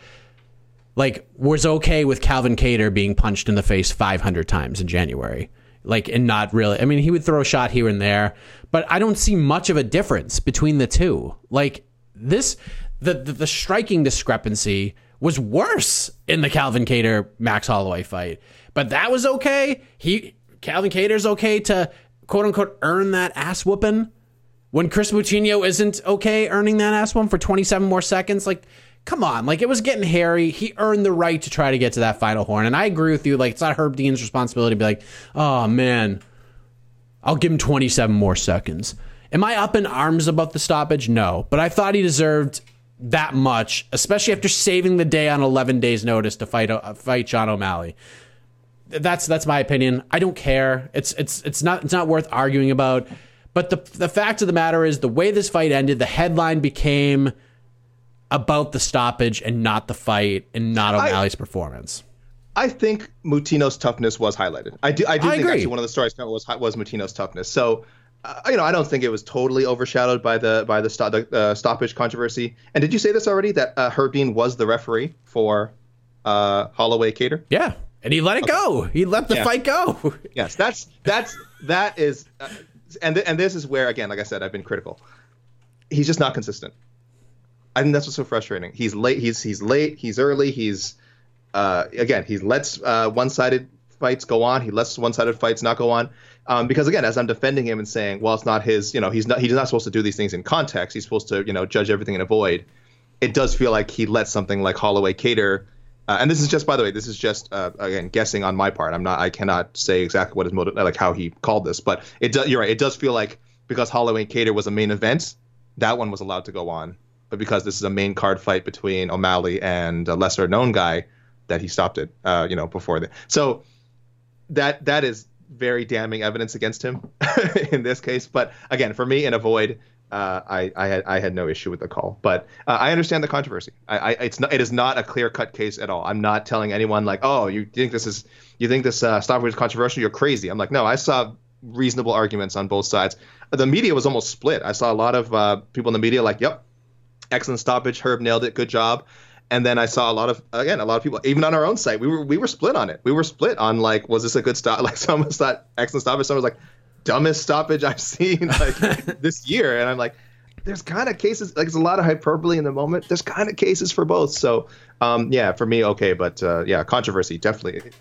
like was okay with Calvin Kattar being punched in the face 500 times in January like and not really. I mean, he would throw a shot here and there, but I don't see much of a difference between the two. Like this, the the, the striking discrepancy was worse in the Calvin Kattar Max Holloway fight, but that was okay. He Calvin Kattar's okay to quote unquote earn that ass whooping when Chris Moutinho isn't okay earning that ass whooping for 27 more seconds. Like come on, like it was getting hairy. He earned the right to try to get to that final horn. And I agree with you. Like it's not Herb Dean's responsibility to be like, oh man, I'll give him 27 more seconds. Am I up in arms about the stoppage? No. But I thought he deserved that much, especially after saving the day on 11 days notice to fight uh, fight Sean O'Malley. That's that's my opinion. I don't care. It's it's it's not it's not worth arguing about. But the the fact of the matter is the way this fight ended, the headline became about the stoppage and not the fight and not O'Malley's I, performance. I think Moutinho's toughness was highlighted. I do. I do I think agree. actually one of the stories was was Moutinho's toughness. So, uh, you know, I don't think it was totally overshadowed by the by the, st- the uh, stoppage controversy. And did you say this already that uh, Herb was the referee for uh, Holloway Kattar? Yeah, and he let it okay. go. He let the yeah. fight go. yes, that's that's that is, uh, and th- and this is where again, like I said, I've been critical. He's just not consistent. I think that's what's so frustrating. He's late. He's he's late. He's early. He's uh, again he lets uh, one-sided fights go on. He lets one-sided fights not go on. Um, because again, as I'm defending him and saying, well, it's not his. You know, he's not he's not supposed to do these things in context. He's supposed to you know judge everything in a void. It does feel like he let something like Holloway Kattar. Uh, and this is just, by the way, this is just uh, again guessing on my part. I'm not, I cannot say exactly what his motive, like how he called this, but it does. You're right. It does feel like because Holloway Kattar was a main event, that one was allowed to go on but because this is a main card fight between O'Malley and a lesser known guy, that he stopped it. Uh, you know, before that. So that that is very damning evidence against him in this case. But again, for me in a void, uh, I, I had I had no issue with the call, but uh, I understand the controversy. I, I, it's not it is not a clear cut case at all. I'm not telling anyone like, oh, you think this is you think this uh, stoppage is controversial? You're crazy. I'm like, no, I saw reasonable arguments on both sides. The media was almost split. I saw a lot of uh, people in the media like, yep, excellent stoppage. Herb nailed it. Good job. And then I saw a lot of again a lot of people even on our own site we were we were split on it. We were split on like was this a good stop? Like someone thought excellent stoppage. Someone was like dumbest stoppage I've seen like this year. And I'm like there's kind of cases like there's a lot of hyperbole in the moment. There's kind of cases for both. So um, yeah, for me okay, but uh, yeah, controversy definitely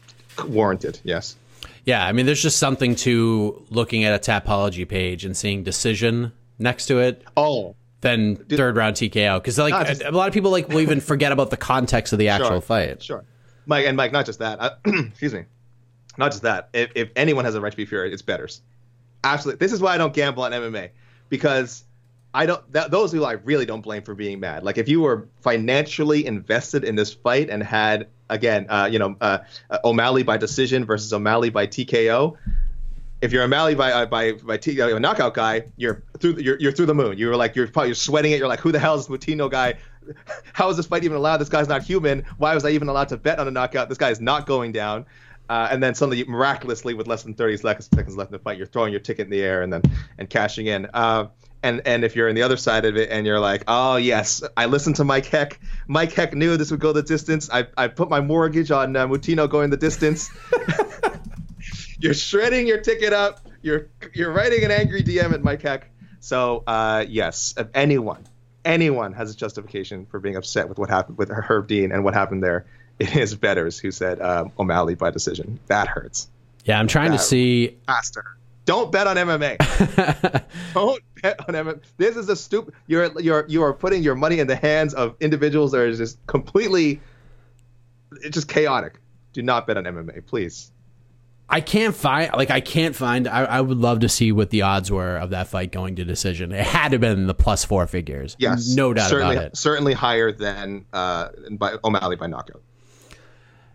warranted. Yes. Yeah, I mean, there's just something to looking at a Tapology page and seeing decision next to it. Oh, than third round TKO because like just, a, a, lot of people like will even forget about the context of the actual sure, fight. Sure, Mike and Mike, not just that. Uh, excuse me, not just that. If, if anyone has a right to be furious, it's betters. Absolutely. This is why I don't gamble on MMA because I don't. That, those who I really don't blame for being mad. Like if you were financially invested in this fight and had again, uh, you know, uh, uh, O'Malley by decision versus O'Malley by TKO. If you're O'Malley by uh, by by T, uh, a knockout guy, you're through you're, you're through the moon. You're like you're probably you're sweating it. You're like, who the hell is this Moutinho guy? How is this fight even allowed? This guy's not human. Why was I even allowed to bet on a knockout? This guy is not going down. Uh, and then suddenly, miraculously, with less than 30 seconds left in the fight, you're throwing your ticket in the air and then and cashing in. Uh, and and if you're on the other side of it and you're like, oh yes, I listened to Mike Heck. Mike Heck knew this would go the distance. I I put my mortgage on uh, Moutinho going the distance. you're shredding your ticket up. You're you're writing an angry DM at Mike Heck. So uh, yes, if anyone anyone has a justification for being upset with what happened with Herb Dean and what happened there, it is Betters who said um, O'Malley by decision. That hurts. Yeah, I'm trying that to see. Hurt. Don't bet on MMA. Don't bet on MMA. This is a stupid. You're you're you are putting your money in the hands of individuals that are just completely. It's just chaotic. Do not bet on MMA, please. I can't find like I can't find. I, I, would love to see what the odds were of that fight going to decision. It had to have been the plus four figures. Yes, no doubt certainly, about it. Certainly higher than uh, by O'Malley by knockout.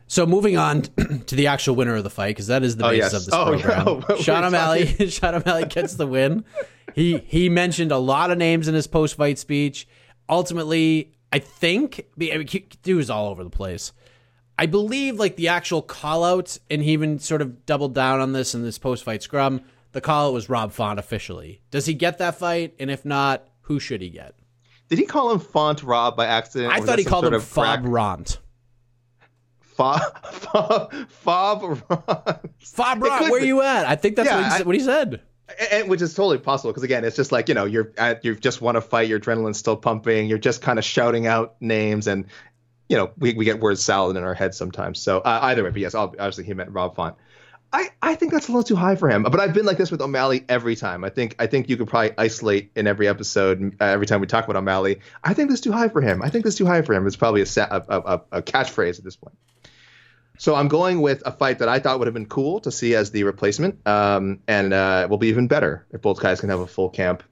So moving on to the actual winner of the fight, because that is the oh, basis yes. of this oh, program. No. Sean O'Malley, Sean O'Malley gets the win. He he mentioned a lot of names in his post fight speech. Ultimately, I think I mean, dude was all over the place. I believe like the actual call out, and he even sort of doubled down on this in this post fight scrum. The call out was Rob Font officially. Does he get that fight? And if not, who should he get? Did he call him Font Rob by accident? I thought he called him Fob Ront. Fob Fob Fob Fob Ront, where are you at? I think that's Yeah, what, he, I- what he said. and, which is totally possible because again, it's just like you know you're at you've just won a fight, your adrenaline's still pumping, you're just kind of shouting out names, and you know we, we get word salad in our heads sometimes. So uh, either way, but yes, obviously he meant Rob Font. I, I think that's a little too high for him, but I've been like this with O'Malley every time. I think I think you could probably isolate in every episode uh, every time we talk about O'Malley. I think this is too high for him. I think this is too high for him. It's probably a, sa- a, a, a catchphrase at this point. So I'm going with a fight that I thought would have been cool to see as the replacement, um, and uh, will be even better if both guys can have a full camp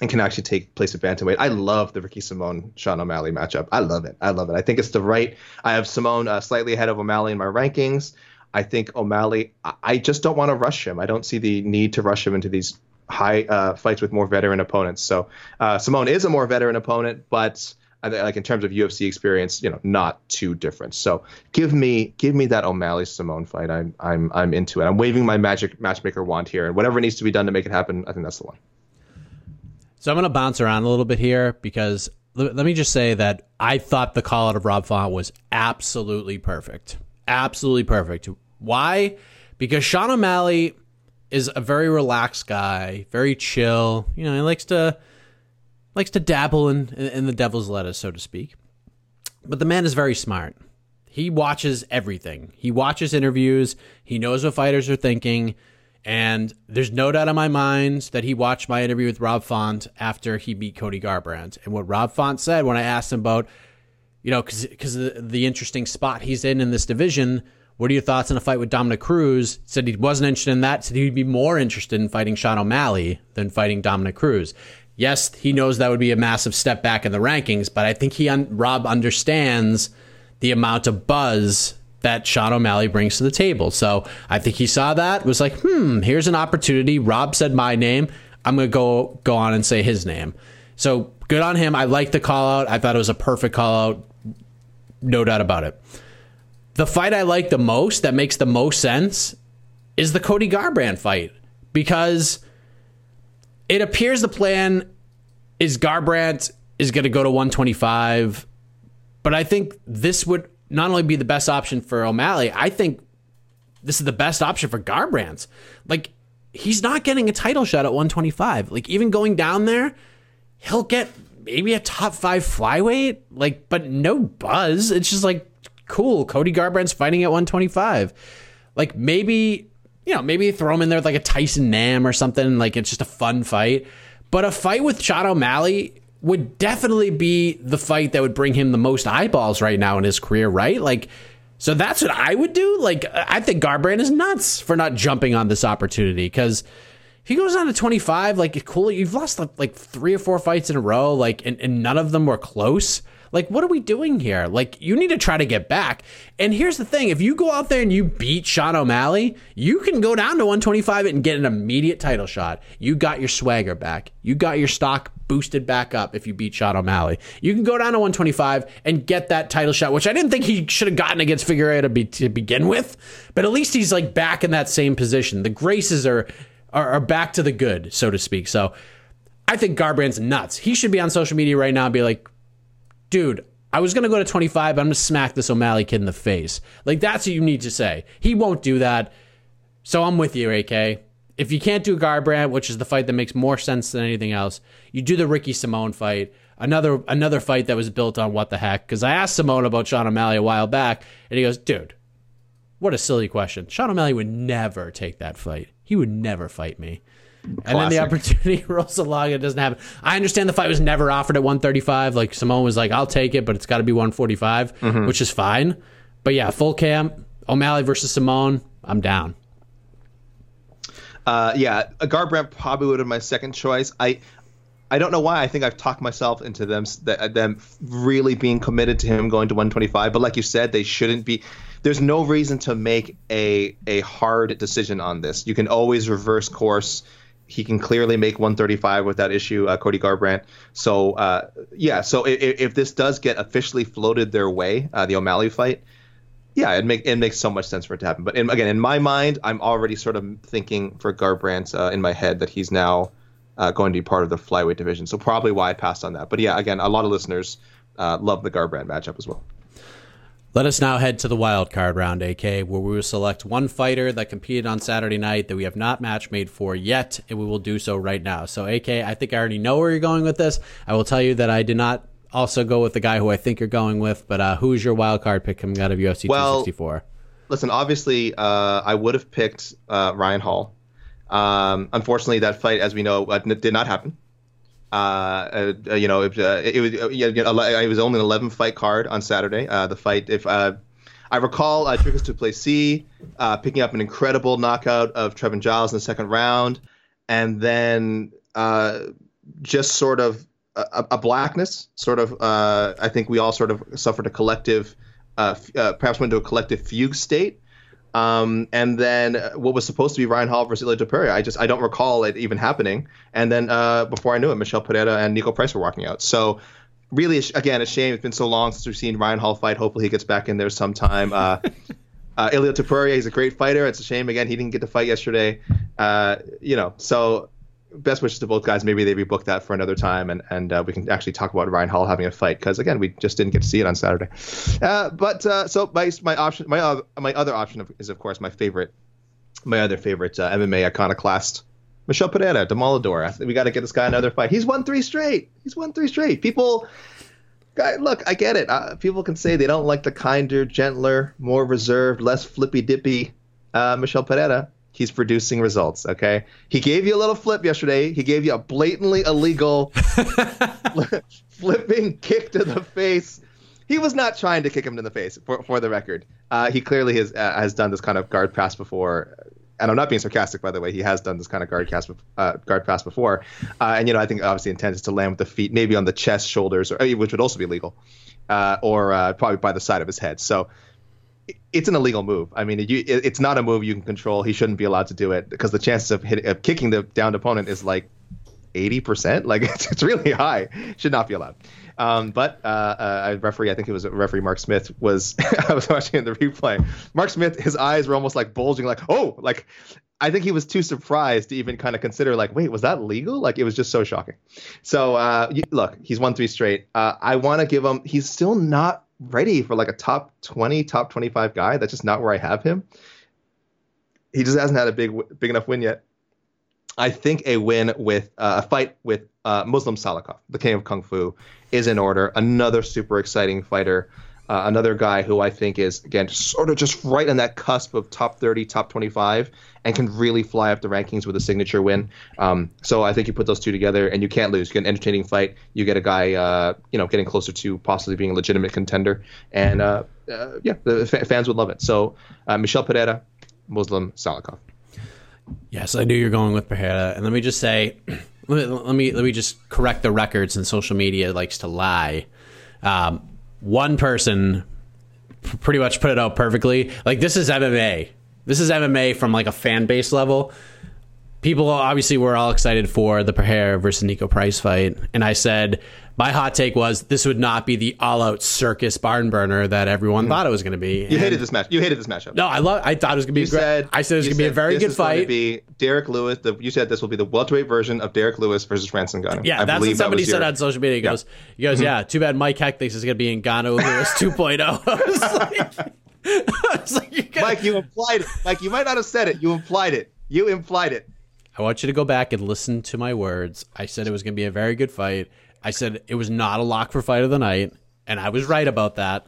and can actually take place at bantamweight. I love the Ricky Simon Sean O'Malley matchup. I love it. I love it. I think it's the right. I have Simon uh, slightly ahead of O'Malley in my rankings. I think O'Malley. I, I just don't want to rush him. I don't see the need to rush him into these high uh, fights with more veteran opponents. So uh, Simon is a more veteran opponent, but I like in terms of UFC experience, you know, not too different. So give me give me that O'Malley Simon fight. I'm I'm I'm into it. I'm waving my magic matchmaker wand here, and whatever needs to be done to make it happen, I think that's the one. So I'm going to bounce around a little bit here because let me just say that I thought the call out of Rob Font was absolutely perfect. Absolutely perfect. Why? Because Sean O'Malley is a very relaxed guy, very chill. You know, he likes to likes to dabble in in the devil's lettuce, so to speak. But the man is very smart. He watches everything. He watches interviews. He knows what fighters are thinking. And there's no doubt in my mind that he watched my interview with Rob Font after he beat Cody Garbrandt. And what Rob Font said when I asked him about, you know, because the, the interesting spot he's in in this division, what are your thoughts on a fight with Dominick Cruz? Said he wasn't interested in that. Said he'd be more interested in fighting Sean O'Malley than fighting Dominick Cruz. Yes, he knows that would be a massive step back in the rankings, but I think he un- Rob understands the amount of buzz that Sean O'Malley brings to the table. So I think he saw that, was like, hmm, here's an opportunity. Rob said my name. I'm gonna go go on and say his name. So good on him. I like the call out. I thought it was a perfect call out. No doubt about it. The fight I like the most, that makes the most sense, is the Cody Garbrandt fight because it appears the plan is Garbrandt is going to go to 125, but I think this would not only be the best option for O'Malley, I think this is the best option for Garbrandt. Like he's not getting a title shot at 125. Like even going down there, he'll get maybe a top 5 flyweight, like but no buzz. It's just like cool, Cody Garbrandt's fighting at 125. Like maybe you know, maybe throw him in there with like a Tyson Nam or something. Like it's just a fun fight. But a fight with Chad O'Malley would definitely be the fight that would bring him the most eyeballs right now in his career, right? Like, so that's what I would do. Like, I think Garbrandt is nuts for not jumping on this opportunity because he goes on to 25. Like, cool. You've lost like, three or four fights in a row, like, and, and none of them were close. Like, what are we doing here? Like, you need to try to get back. And here's the thing if you go out there and you beat Sean O'Malley, you can go down to 125 and get an immediate title shot. You got your swagger back. You got your stock boosted back up if you beat Sean O'Malley. You can go down to 125 and get that title shot, which I didn't think he should have gotten against Figueiredo to, be, to begin with. But at least he's like back in that same position. The Graces are are, are back to the good, so to speak. So I think Garbrandt's nuts. He should be on social media right now and be like, dude, I was going to go to 25, but I'm going to smack this O'Malley kid in the face. Like, that's what you need to say. He won't do that. So I'm with you, AK. If you can't do Garbrandt, which is the fight that makes more sense than anything else, you do the Ricky Simon fight. Another another fight that was built on what the heck. Because I asked Simon about Sean O'Malley a while back, and he goes, dude, what a silly question. Sean O'Malley would never take that fight. He would never fight me. And then the opportunity rolls along. It doesn't happen. I understand the fight was never offered at 135. Like Simon was like, "I'll take it, but it's got to be 145," Mm-hmm. which is fine. But yeah, full camp O'Malley versus Simon. I'm down. Uh, yeah, Garbrandt probably would have been my second choice. I I don't know why. I think I've talked myself into them them really being committed to him going to 125. But like you said, they shouldn't be. There's no reason to make a a hard decision on this. You can always reverse course. He can clearly make 135 without issue, uh, Cody Garbrandt. So uh, yeah, so if, if this does get officially floated their way, uh, the O'Malley fight, yeah, it make it makes so much sense for it to happen. But in, again, in my mind, I'm already sort of thinking for Garbrandt uh, in my head that he's now uh, going to be part of the flyweight division. So probably why I passed on that. But yeah, again, a lot of listeners uh, love the Garbrandt matchup as well. Let us now head to the wild card round, AK, where we will select one fighter that competed on Saturday night that we have not match made for yet, and we will do so right now. So, AK, I think I already know where you're going with this. I will tell you that I did not also go with the guy who I think you're going with, but uh, who's your wild card pick coming out of UFC Well, 264? Listen, obviously, uh, I would have picked uh, Ryan Hall. Um, unfortunately, that fight, as we know, uh, did not happen. Uh, uh, you know, it, uh, it was uh, you know, it was only an 11 fight card on Saturday. Uh, the fight, if uh, I recall, uh, Dricus Du Plessis uh, picking up an incredible knockout of Trevin Giles in the second round, and then uh, just sort of a, a blackness. Sort of, uh, I think we all sort of suffered a collective, uh, uh, perhaps went into a collective fugue state. Um, and then uh, what was supposed to be Ryan Hall versus Ilya Topuria, I just I don't recall it even happening. And then uh, before I knew it, Michel Pereira and Niko Price were walking out. So really, again, a shame. It's been so long since we've seen Ryan Hall fight. Hopefully, he gets back in there sometime. Uh, uh, Ilya Topuria, he's a great fighter. It's a shame again he didn't get to fight yesterday. Uh, you know, so best wishes to both guys. Maybe they rebook that for another time, and and uh, we can actually talk about Ryan Hall having a fight because again, we just didn't get to see it on Saturday. Uh, but uh, so my my option, my other my other option is of course my favorite, my other favorite uh, MMA iconoclast. Michel Pereira, Demolador. We got to get this guy another fight. He's won three straight. He's won three straight. People, guy, look, I get it. Uh, people can say they don't like the kinder, gentler, more reserved, less flippy dippy uh, Michel Pereira. He's producing results. Okay, he gave you a little flip yesterday. He gave you a blatantly illegal flipping kick to the face. He was not trying to kick him in the face, for, for the record. Uh, he clearly has uh, has done this kind of guard pass before, and I'm not being sarcastic, by the way. He has done this kind of guard pass, uh, guard pass before, uh, and you know I think obviously intent is to land with the feet, maybe on the chest, shoulders, or which would also be legal, uh, or uh, probably by the side of his head. So it's an illegal move. I mean, you, it's not a move you can control. He shouldn't be allowed to do it because the chances of, hit, of kicking the downed opponent is like 80%. Like it's, it's really high. Should not be allowed. Um, but uh, uh, referee, I think it was referee Mark Smith, was I was watching the replay. Mark Smith, his eyes were almost like bulging, like oh, like I think he was too surprised to even kind of consider like, wait, was that legal? Like it was just so shocking. So uh, you, look, he's won three straight. Uh, I want to give him. He's still not ready for like a top 20, top 25 guy. That's just not where I have him. He just hasn't had a big big enough win yet. I think a win with uh, a fight with uh, Muslim Salikhov, the king of kung fu, is in order. Another super exciting fighter. Uh, another guy who I think is again sort of just right on that cusp of top 30, top 25, and can really fly up the rankings with a signature win. Um, so I think you put those two together, and you can't lose. You get an entertaining fight. You get a guy, uh, you know, getting closer to possibly being a legitimate contender, and uh, uh, yeah, the f- fans would love it. So uh, Michel Pereira, Muslim Salikhov. Yes, I knew you're going with Pereira, and let me just say, let me let me, let me just correct the records. And social media likes to lie. Um, one person p- pretty much put it out perfectly. Like this is MMA. This is MMA from like a fan base level. People obviously were all excited for the Pereira versus Niko Price fight, and I said my hot take was this would not be the all-out circus barn burner that everyone mm-hmm. thought it was going to be. You And- hated this match. You hated this matchup. No, I love. I thought it was going to be. You great. said I said it was going to be a very good going to fight. Be Derrick Lewis. The, you said this will be the welterweight version of Derrick Lewis versus Francis Ngannou. Yeah, I that's what believe that somebody said your- on social media. He Yeah. goes, he goes, mm-hmm. yeah. Too bad Mike Heck thinks it's gonna be Ngannou Lewis 2.0. I was like, I was like, you gotta- Mike, you implied it. Mike, you might not have said it. You implied it. You implied it. I want you to go back and listen to my words. I said it was gonna be a very good fight. I said it was not a lock for fight of the night, and I was right about that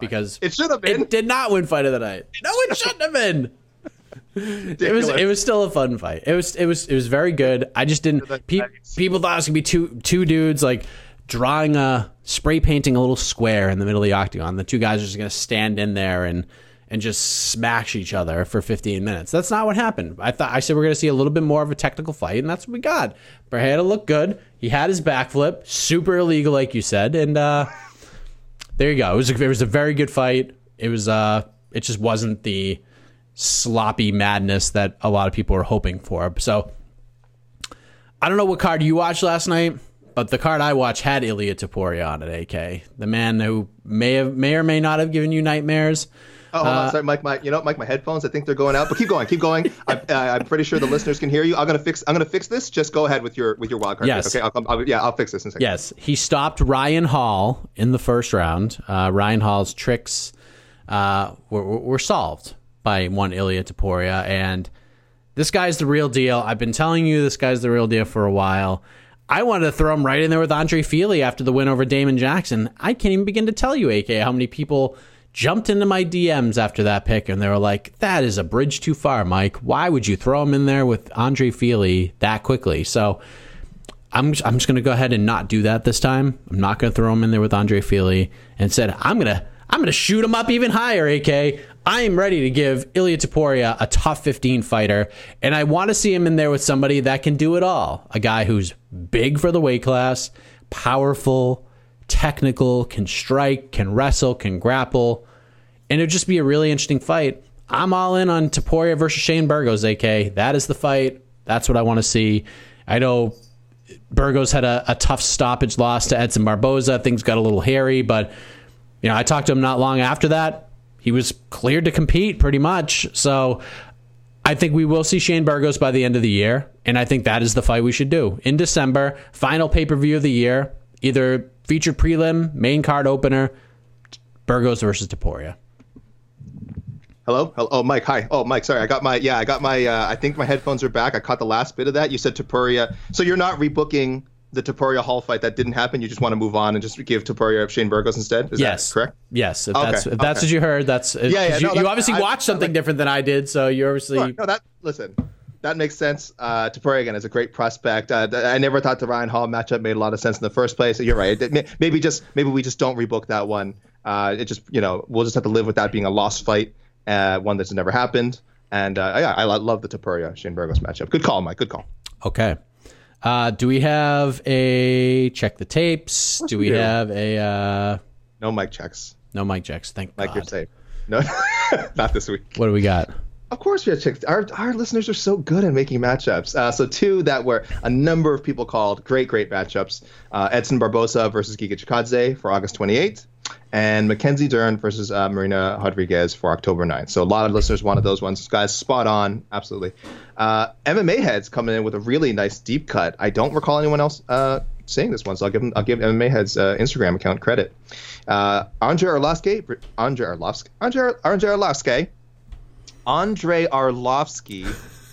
because It should have been. it did not win fight of the night. No, it shouldn't have been. It was it was still a fun fight. It was it was it was very good. I just didn't. Pe- people thought it was gonna be two two dudes like drawing a spray painting a little square in the middle of the octagon. The two guys are just gonna stand in there and and just smash each other for 15 minutes. That's not what happened. I thought I said we're gonna see a little bit more of a technical fight, and that's what we got. Pereira looked good. He had his backflip, super illegal, like you said, and uh, there you go. It was a, it was a very good fight. It was uh, it just wasn't the sloppy madness that a lot of people were hoping for. So I don't know what card you watched last night, but the card I watched had Ilya Topuria on it. AK, the man who may have may or may not have given you nightmares. Oh, hold Uh, on. Sorry, Mike. My, you know, Mike. My headphones. I think they're going out. But keep going. Keep going. I, I'm pretty sure the listeners can hear you. I'm gonna fix. I'm gonna fix this. Just go ahead with your with your wild card. Yes. Okay. I'll, I'll, yeah. I'll fix this in a second. Yes, he stopped Ryan Hall in the first round. Uh, Ryan Hall's tricks uh, were, were were solved by one Ilya Topuria, and this guy's the real deal. I've been telling you this guy's the real deal for a while. I wanted to throw him right in there with Andre Fili after the win over Damon Jackson. I can't even begin to tell you, AK, how many people jumped into my DMs after that pick and they were like, that is a bridge too far, Mike. Why would you throw him in there with Andre Fili that quickly? So I'm I'm just going to go ahead and not do that this time. I'm not going to throw him in there with Andre Fili and said I'm going to I'm going to shoot him up even higher, AK. I am ready to give Ilya Topuria a top 15 fighter, and I want to see him in there with somebody that can do it all. A guy who's big for the weight class, powerful, technical, can strike, can wrestle, can grapple, and it'd just be a really interesting fight. I'm all in on Topuria versus Shane Burgos, AK. That is the fight. That's what I want to see. I know Burgos had a, a tough stoppage loss to Edson Barboza. Things got a little hairy, but you know, I talked to him not long after that. He was cleared to compete pretty much. So I think we will see Shane Burgos by the end of the year, and I think that is the fight we should do in December. Final pay per view of the year, either featured prelim, main card opener, Burgos versus Topuria. Hello? Hello? Oh, Mike. Hi. Oh, Mike. Sorry. I got my. Yeah. I got my. Uh, I think my headphones are back. I caught the last bit of that. You said Topuria. So you're not rebooking the Topuria Hall fight that didn't happen. You just want to move on and just give Topuria of Shane Burgos instead. Is yes, that correct? Yes, if Okay, that's if that's okay. what you heard, that's Yeah, yeah, 'cause no, you, that's- you obviously I- watched something like- different than I did, so you obviously Sure. No, that listen, that makes sense. Uh, Topuria again is a great prospect. Uh, I never thought the Ryan Hall matchup made a lot of sense in the first place. You're right. It- Maybe just maybe we just don't rebook that one. Uh, it just you know we'll just have to live with that being a lost fight, uh, one that's never happened. And uh, yeah, I love the Topuria Shane Burgos matchup. Good call, Mike. Good call. Okay. Uh, do we have a check the tapes? Do we do. have a uh, No mic checks. no mic checks? Thank Mike, you're God. safe. No, not this week. What do we got? Of course, we have checks. Our, our listeners are so good at making matchups. Uh, so two that were a number of people called great, great matchups: uh, Edson Barboza versus Giga Chikadze for August 28th, and Mackenzie Dern versus uh, Marina Rodriguez for October 9th. So a lot of listeners wanted those ones. Guys, spot on, absolutely. Uh, MMA heads coming in with a really nice deep cut. I don't recall anyone else uh, saying this one, so I'll give them, I'll give MMA heads uh, Instagram account credit. Uh, Andre Arlovski, Andre Arlovski, Andre, Andre Arlovski Andre Arlovski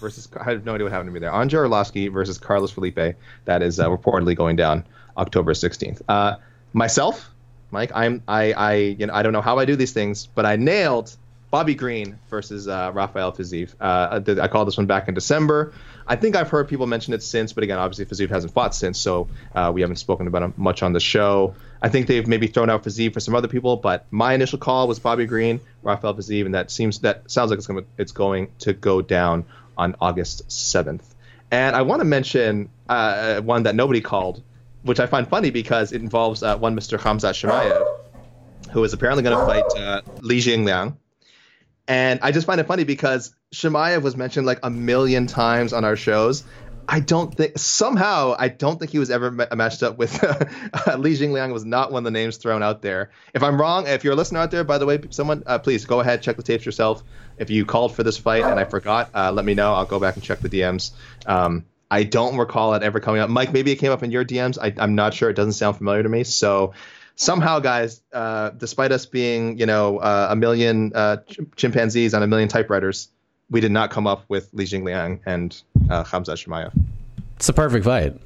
versus I have no idea what happened to me there. Andre Arlovski versus Carlos Felipe. That is uh, reportedly going down October 16th. Uh, myself, Mike, I'm I I you know I don't know how I do these things, but I nailed Bobby Green versus uh, Rafael Fiziev. Uh, I called this one back in December. I think I've heard people mention it since, but again, obviously Fiziev hasn't fought since, so uh, we haven't spoken about him much on the show. I think they've maybe thrown out Fiziev for some other people, but my initial call was Bobby Green, Rafael Fiziev, and that seems that sounds like it's going it's going to go down on August 7th. And I want to mention uh, one that nobody called, which I find funny because it involves uh, one Mr. Khamzat Chimaev, who is apparently going to fight uh, Li Jingliang. And I just find it funny because Chimaev was mentioned like a million times on our shows. I don't think somehow I don't think he was ever ma- matched up with uh, Li Jingliang was not one of the names thrown out there. If I'm wrong, if you're a listener out there, by the way, someone uh, please go ahead check the tapes yourself. If you called for this fight and I forgot, uh, let me know. I'll go back and check the DMs. Um, I don't recall it ever coming up. Mike, maybe it came up in your DMs. I, I'm not sure. It doesn't sound familiar to me. So somehow, guys, uh, despite us being, you know, uh, a million uh, ch- chimpanzees on a million typewriters, we did not come up with Li Jingliang and uh, Khamzat Chimaev. It's a perfect fight.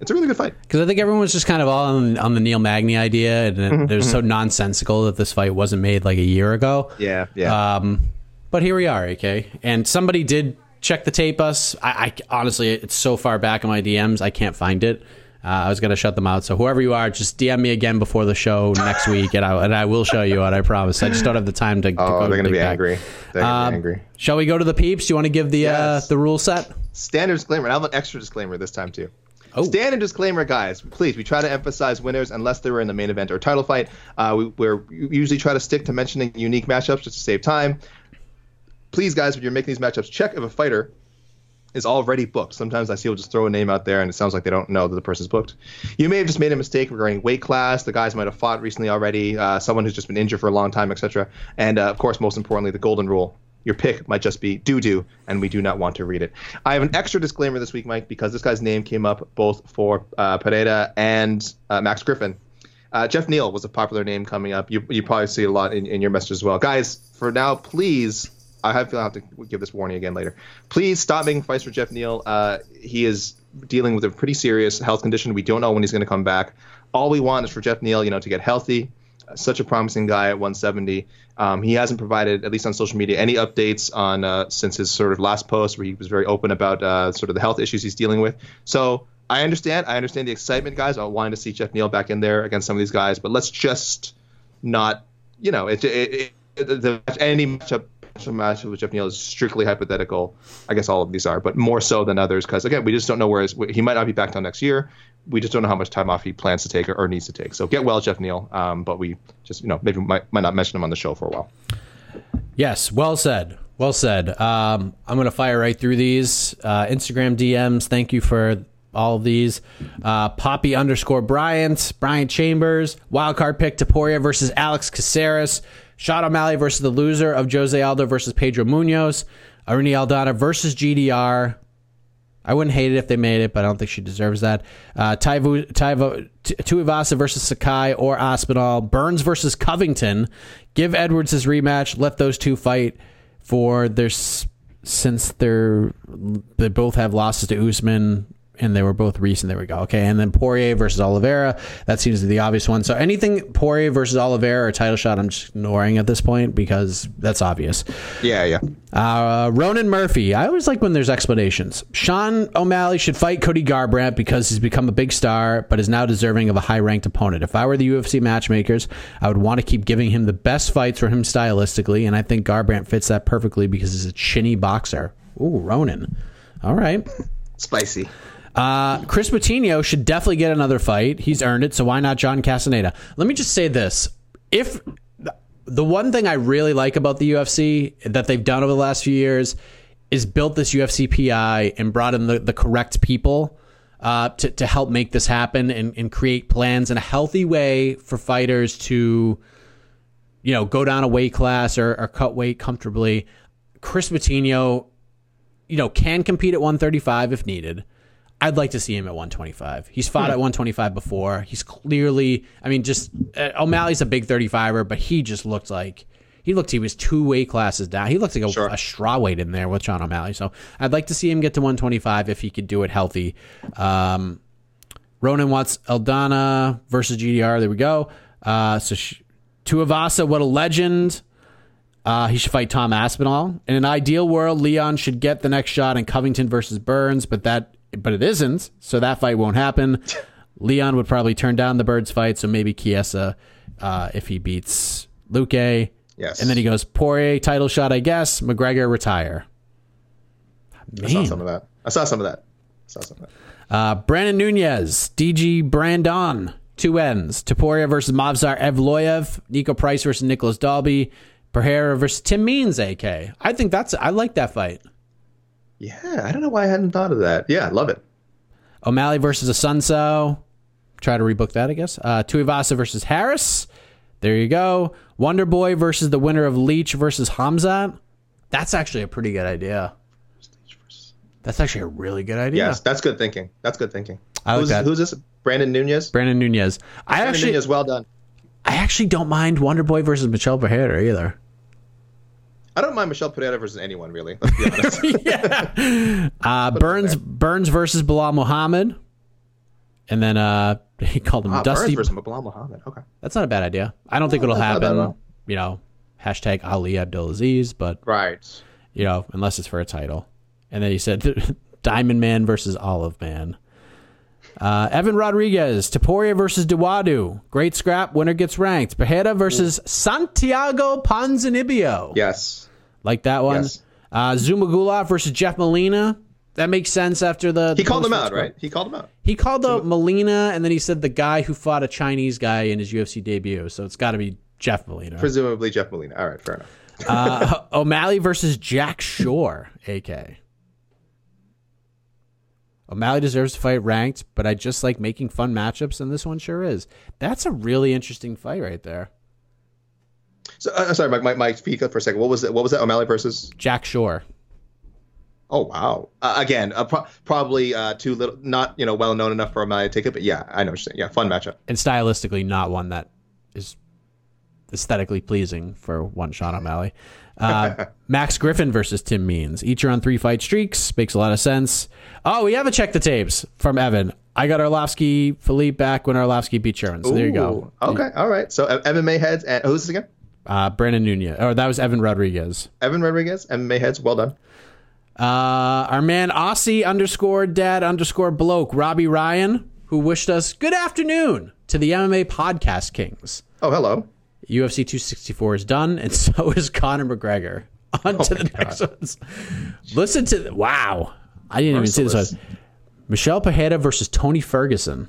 It's a really good fight. Because I think everyone was just kind of all on, on the Neil Magny idea, and it, it was so nonsensical that this fight wasn't made like a year ago. Yeah, yeah. Um, but here we are, AK. And somebody did check the tape us. I, I honestly, it's so far back in my DMs, I can't find it. Uh, I was gonna shut them out. So whoever you are, just DM me again before the show next week, and I and I will show you it. I promise. I just don't have the time to. to oh, go they're gonna be back. angry. They're gonna Um, be angry. Shall we go to the peeps? Do you want to give the Yes. uh, the rule set? Standard disclaimer. And I have an extra disclaimer this time too. Oh. Standard disclaimer, guys. Please, we try to emphasize winners unless they were in the main event or title fight. Uh, we we're, we usually try to stick to mentioning unique matchups just to save time. Please, guys, when you're making these matchups, check if a fighter is already booked. Sometimes I see people just throw a name out there and it sounds like they don't know that the person's booked. You may have just made a mistake regarding weight class. The guys might have fought recently already. Uh, someone who's just been injured for a long time, etc. And uh, of course, most importantly, the golden rule. Your pick might just be doo doo, and we do not want to read it. I have an extra disclaimer this week, Mike, because this guy's name came up both for uh, Pereira and uh, Max Griffin. Uh, Jeff Neal was a popular name coming up. You, you probably see a lot in, in your message as well. Guys, for now, please, I have, I'll have to give this warning again later. Please stop making fights for Jeff Neal. Uh, he is dealing with a pretty serious health condition. We don't know when he's going to come back. All we want is for Jeff Neal, you know, to get healthy. Uh, Such a promising guy at 170. Um, he hasn't provided, at least on social media, any updates on uh, since his sort of last post where he was very open about uh, sort of the health issues he's dealing with. So I understand. I understand the excitement, guys. I wanting to see Jeff Neal back in there against some of these guys, but let's just not, you know, it, it, it, the, any matchup matchup with Jeff Neal is strictly hypothetical. I guess all of these are, but more so than others because again, we just don't know where his, he might not be back till next year. We just don't know how much time off he plans to take or, or needs to take. So get well, Jeff Neal. Um, but we just you know maybe might, might not mention him on the show for a while. Yes, well said. Well said. Um, I'm going to fire right through these uh, Instagram DMs. Thank you for all of these. Uh, Poppy underscore Bryant, Brian Chambers, wildcard pick Topuria versus Alex Caceres, Sean O'Malley versus the loser of Jose Aldo versus Pedro Munhoz, Irene Aldana versus GDR. I wouldn't hate it if they made it, but I don't think she deserves that. Uh, Taivu, Taivu, versus Sakai or Aspinall. Burns versus Covington. Give Edwards his rematch. Let those two fight for their since they're they both have losses to Usman and they were both recent. There we go. Okay, and then Poirier versus Oliveira. That seems to be the obvious one. So anything Poirier versus Oliveira or title shot, I'm just ignoring at this point because that's obvious. Yeah, yeah. Uh, Ronan Murphy. I always like when there's explanations. Sean O'Malley should fight Cody Garbrandt because he's become a big star, but is now deserving of a high ranked opponent. If I were the UFC matchmakers, I would want to keep giving him the best fights for him stylistically, and I think Garbrandt fits that perfectly because he's a chinny boxer. Ooh, Ronan. All right. Spicy. Uh, Chris Moutinho should definitely get another fight. He's earned it, so why not John Castaneda? Let me just say this: if the one thing I really like about the UFC that they've done over the last few years is built this UFC PI and brought in the, the correct people uh, to to help make this happen and, and create plans in a healthy way for fighters to you know go down a weight class or, or cut weight comfortably. Chris Moutinho, you know, can compete at 135 if needed. I'd like to see him at 125. He's fought at 125 before. He's clearly, I mean, just uh, O'Malley's a big 35er, but he just looked like he looked he was two weight classes down. He looked like a, Sure. a straw weight in there with Sean O'Malley. So I'd like to see him get to 125 if he could do it healthy. Um, Ronan wants Aldana versus GDR. There we go. Uh, so sh- Tuivasa, what a legend. Uh, he should fight Tom Aspinall. In an ideal world, Leon should get the next shot in Covington versus Burns, but that but it isn't, so that fight won't happen. Leon would probably turn down the Burns fight, so maybe Chiesa uh, if he beats Luque. Yes. And then he goes, Poirier title shot, I guess. McGregor retire. I saw some of that. I saw some of that. I saw some of that. Uh, Brandon Nunez, DG Brandon, two ends. Topuria versus Movsar Evloev. Niko Price versus Nicolas Dalby. Pereira versus Tim Means, AK. I think that's, I like that fight. Yeah, I don't know why I hadn't thought of that. Yeah, I love it. O'Malley versus Asunso. Try to rebook that, I guess. Uh, Tuivasa versus Harris. There you go. Wonder Boy versus the winner of Leach versus Khamzat. That's actually a pretty good idea. That's actually a really good idea. Yes, that's good thinking. That's good thinking. I like who's, that. who's this? Brandon Nunez. Brandon Nunez. I Brandon actually, Nunez, well done. I actually don't mind Wonder Boy versus Michel Pereira either. I don't mind Michel Pereira versus anyone really. Let's be honest. Uh, Burns Burns versus Belal Muhammad, and then uh, he called him Ah, Dusty. Burns versus Belal Muhammad. Okay. That's not a bad idea. I don't think it'll that's not bad at happen. You know, hashtag Ali Abdelaziz, but Right. you know, unless it's for a title. And then he said Diamond Man versus Olive Man. Uh, Evan Rodriguez, Topuria versus Duwadu. Great scrap. Winner gets ranked. Pereira versus Santiago Ponzinibbio. Yes. Like that one. Yes. Uh, Zhumagulov versus Jeff Molina. That makes sense after the. He the called him out, right? He called him out. He called out Molina, and then he said the guy who fought a Chinese guy in his UFC debut. So it's got to be Jeff Molina. Presumably Jeff Molina. All right, fair enough. Uh, O'Malley versus Jack Shore, AK. O'Malley deserves to fight ranked, but I just like making fun matchups, and this one sure is. That's a really interesting fight right there. So, uh, sorry, my, my, my feed cut for a second. What was it? What was that? O'Malley versus? Jack Shore. Oh wow! Uh, again, uh, pro- probably uh, too little, not you know well known enough for O'Malley to take it, but yeah, I know what you're saying. Yeah, fun matchup. and stylistically not one that is aesthetically pleasing for one Sean O'Malley. Uh, Max Griffin versus Tim Means. Each are on three fight streaks. Makes a lot of sense. Oh, we haven't checked the tapes from Evan. I got Arlovski Philippe back when Arlovski beat Sherman. So there you go. Ooh, Okay, all right. So MMA heads and who's this again? Uh, Brandon Nunez. Or that was Evan Rodriguez. Evan Rodriguez. MMA heads. Well done. Uh, our man Aussie underscore dad underscore bloke Robbie Ryan, who wished us good afternoon to the MMA podcast kings. Oh, hello. UFC 264 is done, and so is Conor McGregor. On oh to the next ones. Listen to the, wow. I didn't even see this one. Michel Pereira versus Tony Ferguson.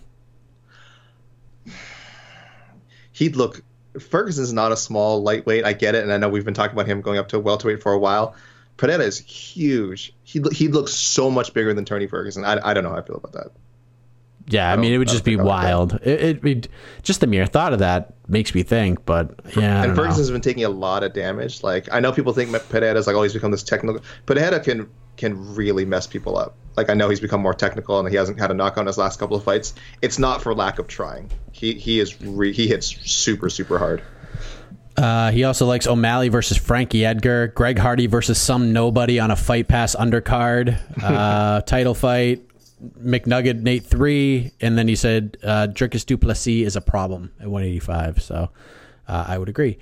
He'd look. Ferguson's not a small lightweight. I get it, and I know we've been talking about him going up to welterweight for a while. Pereira is huge. He he looks so much bigger than Tony Ferguson. I, I don't know how I feel about that. Yeah, I, mean, it would just be think I like wild. It, it'd just the mere thought of that makes me think. But yeah, And don't know. Ferguson's been taking a lot of damage. Like I know people think Pereira's like, oh, he's become this technical. Pereira can can really mess people up. Like I know he's become more technical and he hasn't had a knock on his last couple of fights. It's not for lack of trying. He he is re- he hits super super hard. Uh, he also likes O'Malley versus Frankie Edgar, Greg Hardy versus some nobody on a Fight Pass undercard uh, title fight, McNugget Nate three, and then he said uh, Dricus Du Plessis is a problem at 185. So uh, I would agree.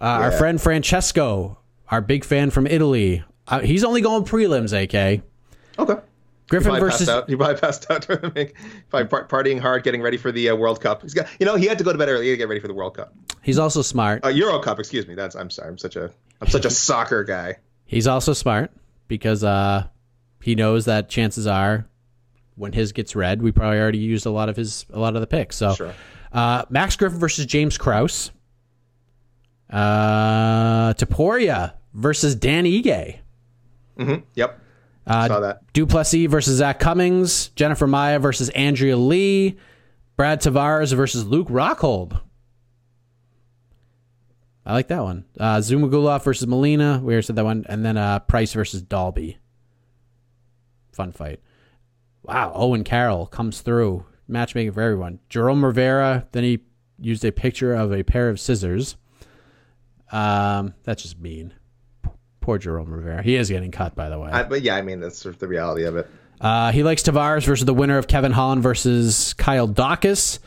Uh, Our friend Francesco, our big fan from Italy, uh, he's only going prelims. AK Okay. Griffin He versus passed out. He probably passed out during the make- probably partying hard, getting ready for the uh, World Cup. He's got, you know, he had to go to bed early to get ready for the World Cup, he's also smart. uh, Euro Cup. Excuse me. That's I'm sorry. I'm such a I'm such a soccer guy. He's also smart because uh, he knows that chances are when his gets read, we probably already used a lot of his a lot of the picks. So Sure. uh, Max Griffin versus James Krause. Uh, Topuria versus Dan Ige. Yep. Uh, Saw that. Du Plessis versus Zach Cummings. Jennifer Maia versus Andrea Lee. Brad Tavares versus Luke Rockhold. I like that one. Uh, Zhumagulov versus Molina. We already said that one. And then uh, Price versus Dalby. Fun fight. Wow. Owen Carroll comes through. Matchmaking for everyone. Jerome Rivera. Then he used a picture of a pair of scissors. Um, that's just mean. Poor Jerome Rivera. He is getting cut, by the way. I, but yeah, I mean that's sort of the reality of it. Uh, he likes Tavares versus the winner of Kevin Holland versus Kyle Daukaus.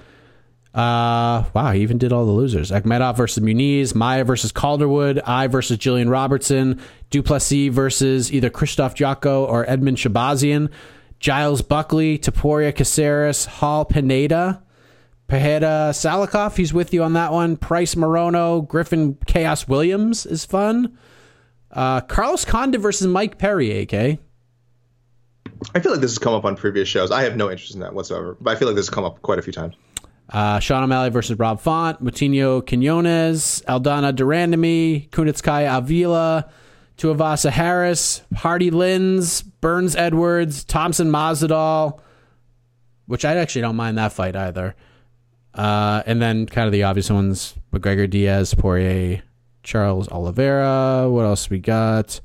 Uh, wow, he even did all the losers. Akhmedov versus Muniz, Maia versus Calderwood, I versus Jillian Robertson, Du Plessis versus either Krzysztof Jotko or Edmund Shahbazyan, Giles Buckley, Topuria Caceres, Hall Pineda, Pereira Salikhov, he's with you on that one. Price Morono, Griffin Khaos Williams is fun. Uh, Carlos Condit versus Mike Perry, AK. I feel like this has come up on previous shows. I have no interest in that whatsoever, but I feel like this has come up quite a few times. Uh, Sean O'Malley versus Rob Font, Moutinho Quinones, Aldana de Randamie, Kunitskaya Avila, Tuivasa Harris, Hardy Lins, Burns Edwards, Thompson Masvidal, which I actually don't mind that fight either. Uh, and then kind of the obvious ones: McGregor, Diaz, Poirier, Charles Oliveira. What else we got?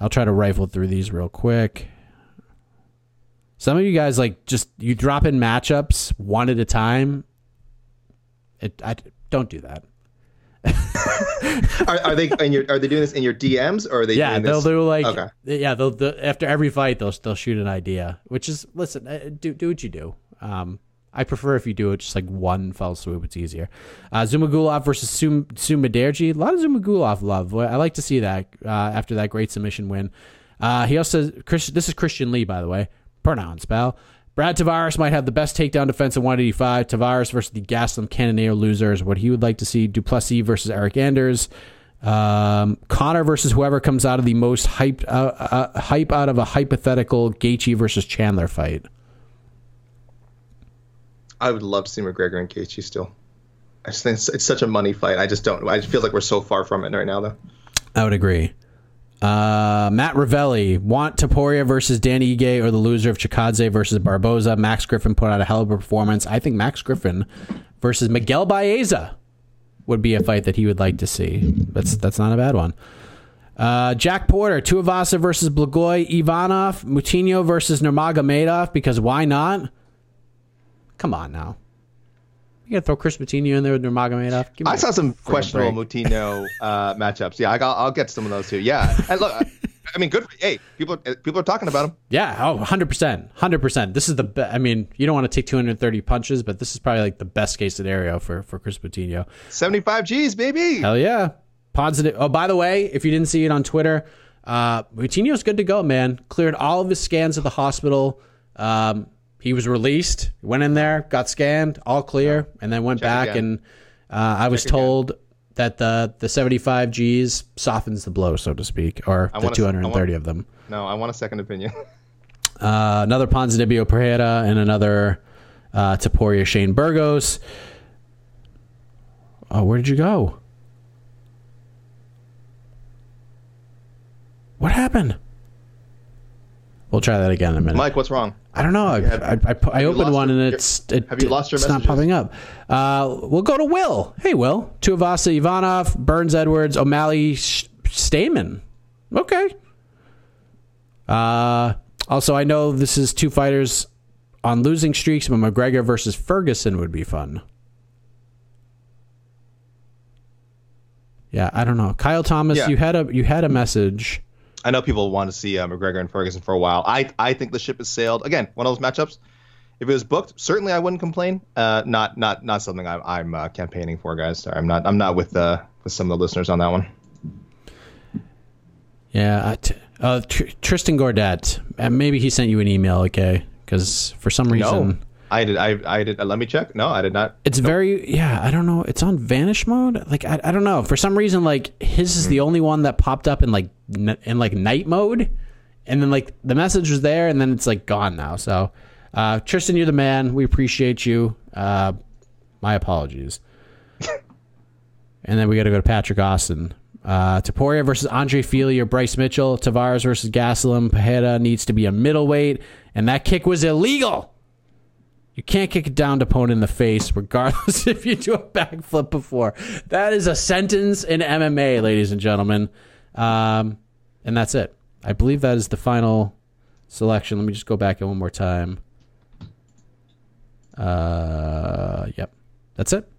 I'll try to rifle through these real quick. Some of you guys like just you drop in matchups one at a time. It I don't do that. are, are, they in your? Are they doing this in your DMs or are they? Yeah, they'll this? do like Okay. yeah. They'll, they'll after every fight they'll they'll shoot an idea, which is listen, uh, do do what you do. Um, I prefer if you do it just like one fell swoop. It's easier. Uh, Zhumagulov versus Sum Sumudaerji. A lot of Zhumagulov love. I like to see that uh, after that great submission win. Uh, he also Chris, this is Christian Lee by the way. Pronounce pal. Brad Tavares might have the best takedown defense at 185. Tavares versus the Gastelum Cannonier loser is what he would like to see. Duplessis versus Eryk Anders. Um, Conor versus whoever comes out of the most hyped uh, uh, hype out of a hypothetical Gaethje versus Chandler fight. I would love to see McGregor and Gaethje still. I just think it's, it's such a money fight. I just don't. I feel like we're so far from it right now, though. I would agree. Uh, Matt Ravelli want Taporia versus Danny Ige or the loser of Chikadze versus Barboza. Max Griffin put out a hell of a performance. I think Max Griffin versus Miguel Baeza would be a fight that he would like to see. That's that's not a bad one. Uh, Jack Porter, Tuivasa versus Blagoy Ivanov, Moutinho versus Nurmagomedov because why not? Come on now. You gotta throw Chris Moutinho in there with Nurmagomedov. I saw some questionable. Moutinho uh, matchups. Yeah, I got, I'll get some of those too. Yeah, and look, I mean, good. For, hey, people, people are talking about him. Yeah, oh, 100%. 100%. This is the be- I mean, you don't want to take 230 punches, but this is probably like the best case scenario for for Chris Moutinho. Seventy-five G's, baby. Hell yeah. Positive. Oh, by the way, if you didn't see it on Twitter, uh Moutinho's good to go, man. Cleared all of his scans at the hospital. Um he was released, went in there, got scanned, all clear, and then went Check back again. and uh, I was told that the the 75 Gs softens the blow, so to speak, or the wanna- 230 want- of them. No, I want a second opinion. Uh, another Ponzinibbio Pereira and another uh, Topuria Shane Burgos. Oh, where did you go? What happened? We'll try that again in a minute. Mike, what's wrong? I don't know. I, have- I, I, I opened one your- and it's it, have you lost your it's not popping up. Uh, we'll go to Will. Hey, Will. Tuivasa Ivanov, Burns Edwards, O'Malley Sh- Stamann. Okay. Uh, also, I know this is two fighters on losing streaks, but McGregor versus Ferguson would be fun. Yeah, I don't know. Kyle Thomas, Yeah. you had a you had a message. I know people want to see uh, McGregor and Ferguson for a while. I I think the ship has sailed. Again, one of those matchups. If it was booked, certainly I wouldn't complain. Uh, not not not something I'm I'm uh, campaigning for, guys. Sorry, I'm not I'm not with uh with some of the listeners on that one. Yeah, t- uh, Tr- Tristan Gordet. Uh, maybe he sent you an email, okay? Because for some reason, No, I did I I did. Uh, let me check. No, I did not. it's very yeah. I don't know. It's on vanish mode. Like I, I don't know. For some reason, like his is the only one that popped up in like n- in like night mode, and then like the message was there, and then it's like gone now. So, uh, Tristan, you're the man. We appreciate you. Uh, my apologies. and then we got to go to Patrick Austin. Uh, Topuria versus Andre Fili or Bryce Mitchell. Tavares versus Gastelum. Pereira needs to be a middleweight, and that kick was illegal. You can't kick a downed opponent in the face, regardless if you do a backflip before. That is a sentence in MMA, ladies and gentlemen. Um, and that's it. I believe that is the final selection. Let me just go back in one more time. Uh, yep, that's it.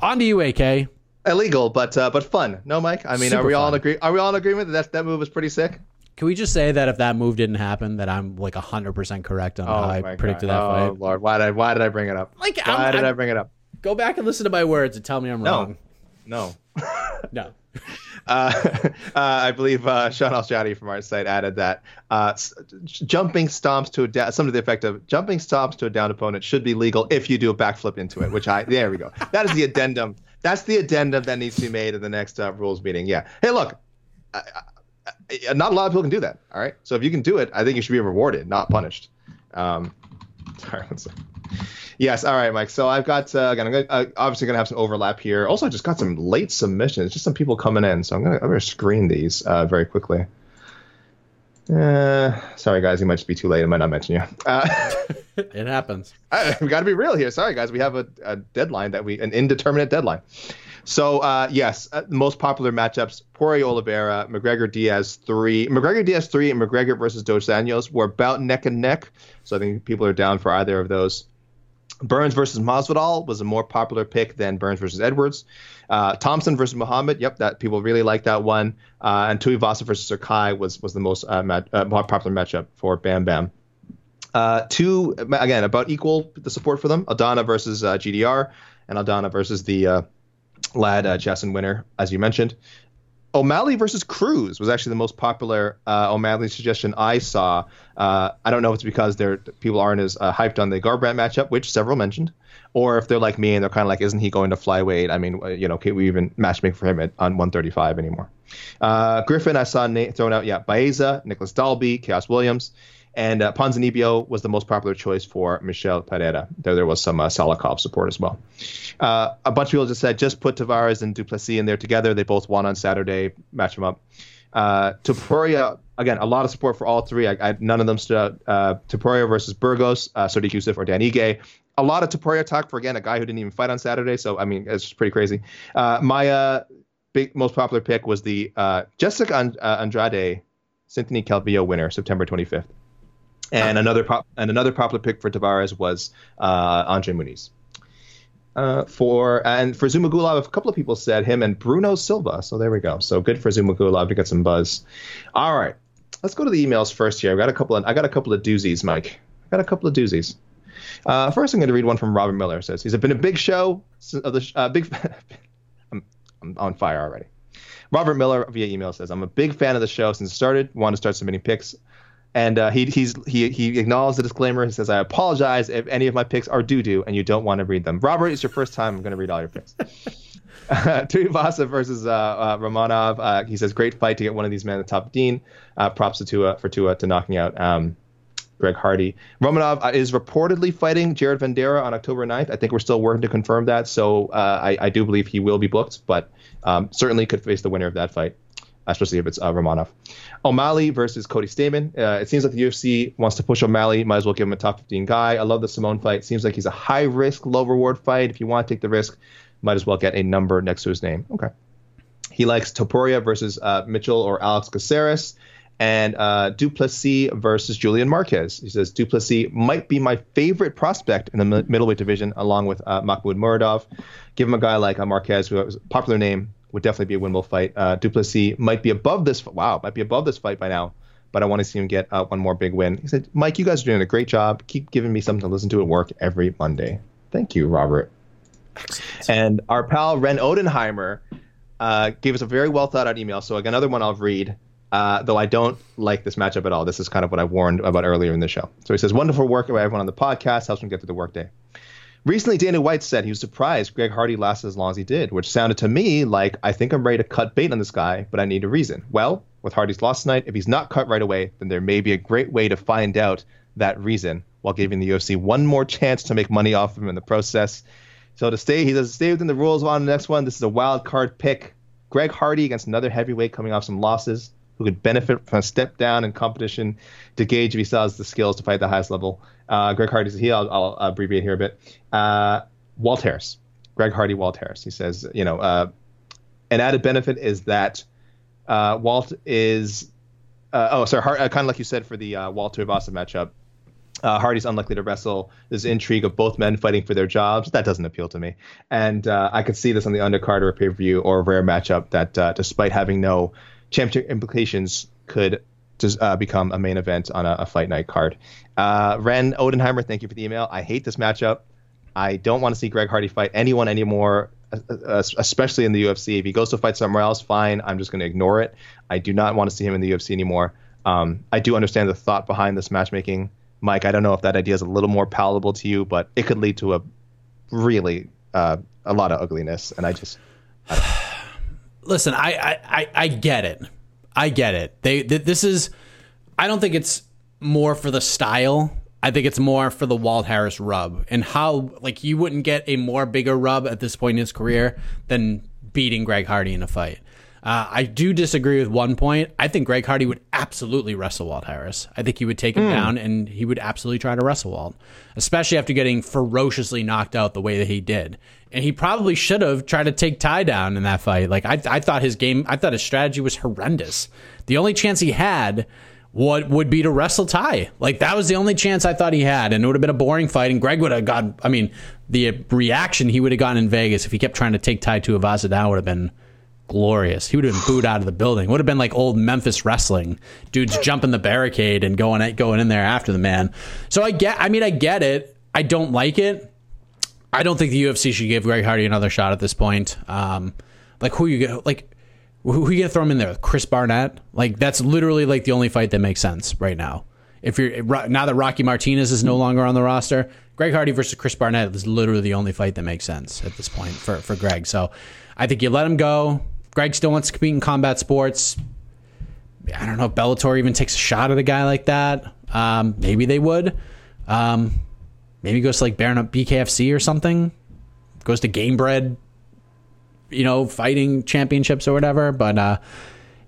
On to you, AK. Illegal, but uh, but fun. No, Mike. I mean, Super are we all in agree? Are we all in agreement that that, that move is pretty sick? Can we just say that if that move didn't happen, that I'm like hundred percent correct on how I Oh my predicted God. that Oh fight? Lord, why did I, why did I bring it up? Like, why I'm- did i I'm- bring it up? Go back and listen to my words and tell me I'm No, wrong. no. No. Uh, uh, I believe uh, Shaun Al-Shatti from our site added that uh, s- jumping stomps to a da- something to the effect of jumping stomps to a down opponent should be legal if you do a backflip into it. Which I there we go. That is the addendum. That's the addendum that needs to be made in the next uh, rules meeting. Yeah. Hey, look, I, I, not a lot of people can do that. All right. So if you can do it, I think you should be rewarded, not punished. Um, sorry, one second. Yes. All right, Mike. So I've got uh, again. I'm gonna, uh, obviously going to have some overlap here. Also, I just got some late submissions. Just some people coming in. So I'm going to I'm going to screen these uh, very quickly. Uh, sorry, guys. You might just be too late. I might not mention you. Uh, it happens. I, we got to be real here. Sorry, guys. We have a, a, deadline that we an indeterminate deadline. So uh, yes, uh, most popular matchups: Poirier Oliveira, McGregor Diaz three, McGregor Diaz three, and McGregor versus Dos Anjos were about neck and neck. So I think people are down for either of those. Burns versus Masvidal was a more popular pick than Burns versus Edwards. Uh, Thompson versus Muhammad, yep, that people really like that one. Uh, and Tuivasa versus Sakai was was the most uh, mat, uh, popular matchup for Bam Bam. Uh, two again about equal the support for them. Aldana versus uh, GDR, and Aldana versus the lad uh, Justin Winner, as you mentioned. O'Malley versus Cruz was actually the most popular uh, O'Malley suggestion I saw. Uh, I don't know if it's because they're, people aren't as uh, hyped on the Garbrandt matchup, which several mentioned, or if they're like me and they're kind of like, isn't he going to flyweight? I mean, you know, can we even matchmake for him at, on 135 anymore? Uh, Griffin, I saw Nate thrown out. Yeah, Baeza, Nicolas Dalby, Khaos Williams. And uh, Ponzinibbio was the most popular choice for Michel Pereira. There, there was some uh, support as well. Uh, a bunch of people just said just put Tavares and Du Plessis in there together. They both won on Saturday. Match them up. Uh, Topuria, again, a lot of support for all three. I, I, none of them stood out. Uh, Topuria versus Burgos, uh, Sodiq Yusuff or Dan Ige. A lot of Topuria talk for, again, a guy who didn't even fight on Saturday. So, I mean, it's pretty crazy. Uh, my uh, big, most popular pick was the uh, Jessica And- uh, Andrade Cynthia Calvillo winner, September 25th. And another pop, and another popular pick for Tavares was uh, Andre Muniz. Uh, for and for Zhumagulov, a couple of people said him and Bruno Silva. So there we go. So good for Zhumagulov to get some buzz. All right, let's go to the emails first here. I got a couple of I got a couple of doozies, Mike. I got a couple of doozies. Uh, first, I'm going to read one from Robert Miller. It says he's been a big show of the uh, big. I'm, I'm on fire already. Robert Miller via email says I'm a big fan of the show since it started. Want to start submitting picks and uh, he he's he he acknowledged the disclaimer. He says, "I apologize if any of my picks are doo doo and you don't want to read them." Robert, it's your first time. I'm going to read all your picks. uh, Tuivasa versus uh, uh, Romanov. Uh, he says, "Great fight to get one of these men at the top 15." Uh, props to Tua for Tua to knocking out um, Greg Hardy. Romanov uh, is reportedly fighting Jared Vanderaa on October 9th. I think we're still working to confirm that, so I, I, do believe he will be booked, but um, certainly could face the winner of that fight especially if it's uh, Romanov. O'Malley versus Cody Stamann. Uh, it seems like the UFC wants to push O'Malley. Might as well give him a top 15 guy. I love the Simon fight. Seems like he's a high risk, low reward fight. If you want to take the risk, might as well get a number next to his name. Okay. He likes Topuria versus uh, Mitchell or Alex Caceres. And uh, Du Plessis versus Julian Marquez. He says Du Plessis might be my favorite prospect in the middleweight division, along with uh, Mahmoud Muradov. Give him a guy like uh, Marquez, who has a popular name, would definitely be a winnable fight. Uh, Du Plessis might be above this. Wow, might be above this fight by now. But I want to see him get uh, one more big win. He said, "Mike, you guys are doing a great job. Keep giving me something to listen to at work every Monday. Thank you, Robert." Excellent. And our pal Ren Odenheimer uh, gave us a very well thought out email. So another one I'll read. Uh, though I don't like this matchup at all. This is kind of what I warned about earlier in the show. So he says, "Wonderful work by everyone on the podcast. Helps me get through the workday." Recently, Dana White said he was surprised Greg Hardy lasted as long as he did, which sounded to me like I think I'm ready to cut bait on this guy, but I need a reason. Well, with Hardy's loss tonight, if he's not cut right away, then there may be a great way to find out that reason while giving the UFC one more chance to make money off of him in the process. So to stay, he does stay within the rules on the next one. This is a wild card pick. Greg Hardy against another heavyweight coming off some losses who could benefit from a step down in competition to gauge if he still has the skills to fight at the highest level. Uh, Greg Hardy's here. I'll, I'll, abbreviate here a bit. Uh, Walt Harris. Greg Hardy, Walt Harris. He says, you know, uh, an added benefit is that uh, Walt is, uh, oh, sorry, uh, kind of like you said for the Walt Tuivasa matchup. Hardy's unlikely to wrestle. There's intrigue of both men fighting for their jobs. That doesn't appeal to me. And I could see this on the undercard or a pay per view or a rare matchup that, despite having no championship implications could just uh, become a main event on a, a fight night card. Uh, Ren Odenheimer, thank you for the email. I hate this matchup. I don't want to see Greg Hardy fight anyone anymore, uh, uh, especially in the UFC. If he goes to fight somewhere else, fine. I'm just going to ignore it. I do not want to see him in the UFC anymore. Um, I do understand the thought behind this matchmaking, Mike. I don't know if that idea is a little more palatable to you, but it could lead to a really uh, a lot of ugliness, and I just. I Listen, I, I I get it. I get it. They th- this is. I don't think it's more for the style. I think it's more for the Walt Harris rub and how like you wouldn't get a more bigger rub at this point in his career than beating Greg Hardy in a fight. Uh, I do disagree with one point. I think Greg Hardy would absolutely wrestle Walt Harris. I think he would take him down and he would absolutely try to wrestle Walt, especially after getting ferociously knocked out the way that he did. And he probably should have tried to take Tai down in that fight. Like I, I thought his game, I thought his strategy was horrendous. The only chance he had what would be to wrestle Tai. Like that was the only chance I thought he had, and it would have been a boring fight. And Greg would have got. I mean, the reaction he would have gotten in Vegas if he kept trying to take Tai Tuivasa down would have been glorious. He would have been booed out of the building. Would have been like old Memphis wrestling. Dudes jumping the barricade and going going in there after the man. So I get. I mean, I get it. I don't like it. I don't think the UFC should give Greg Hardy another shot at this point. Um, like who you get like who are you gonna throw him in there? Chris Barnett? Like that's literally like the only fight that makes sense right now. If you're now that Rocky Martinez is no longer on the roster, Greg Hardy versus Chris Barnett is literally the only fight that makes sense at this point for for Greg. So I think you let him go. Greg still wants to compete in combat sports. I don't know if Bellator even takes a shot at a guy like that. Um, maybe they would. Um, maybe goes to like Baron up BKFC or something. Goes to Gamebred you know, fighting championships or whatever. But uh,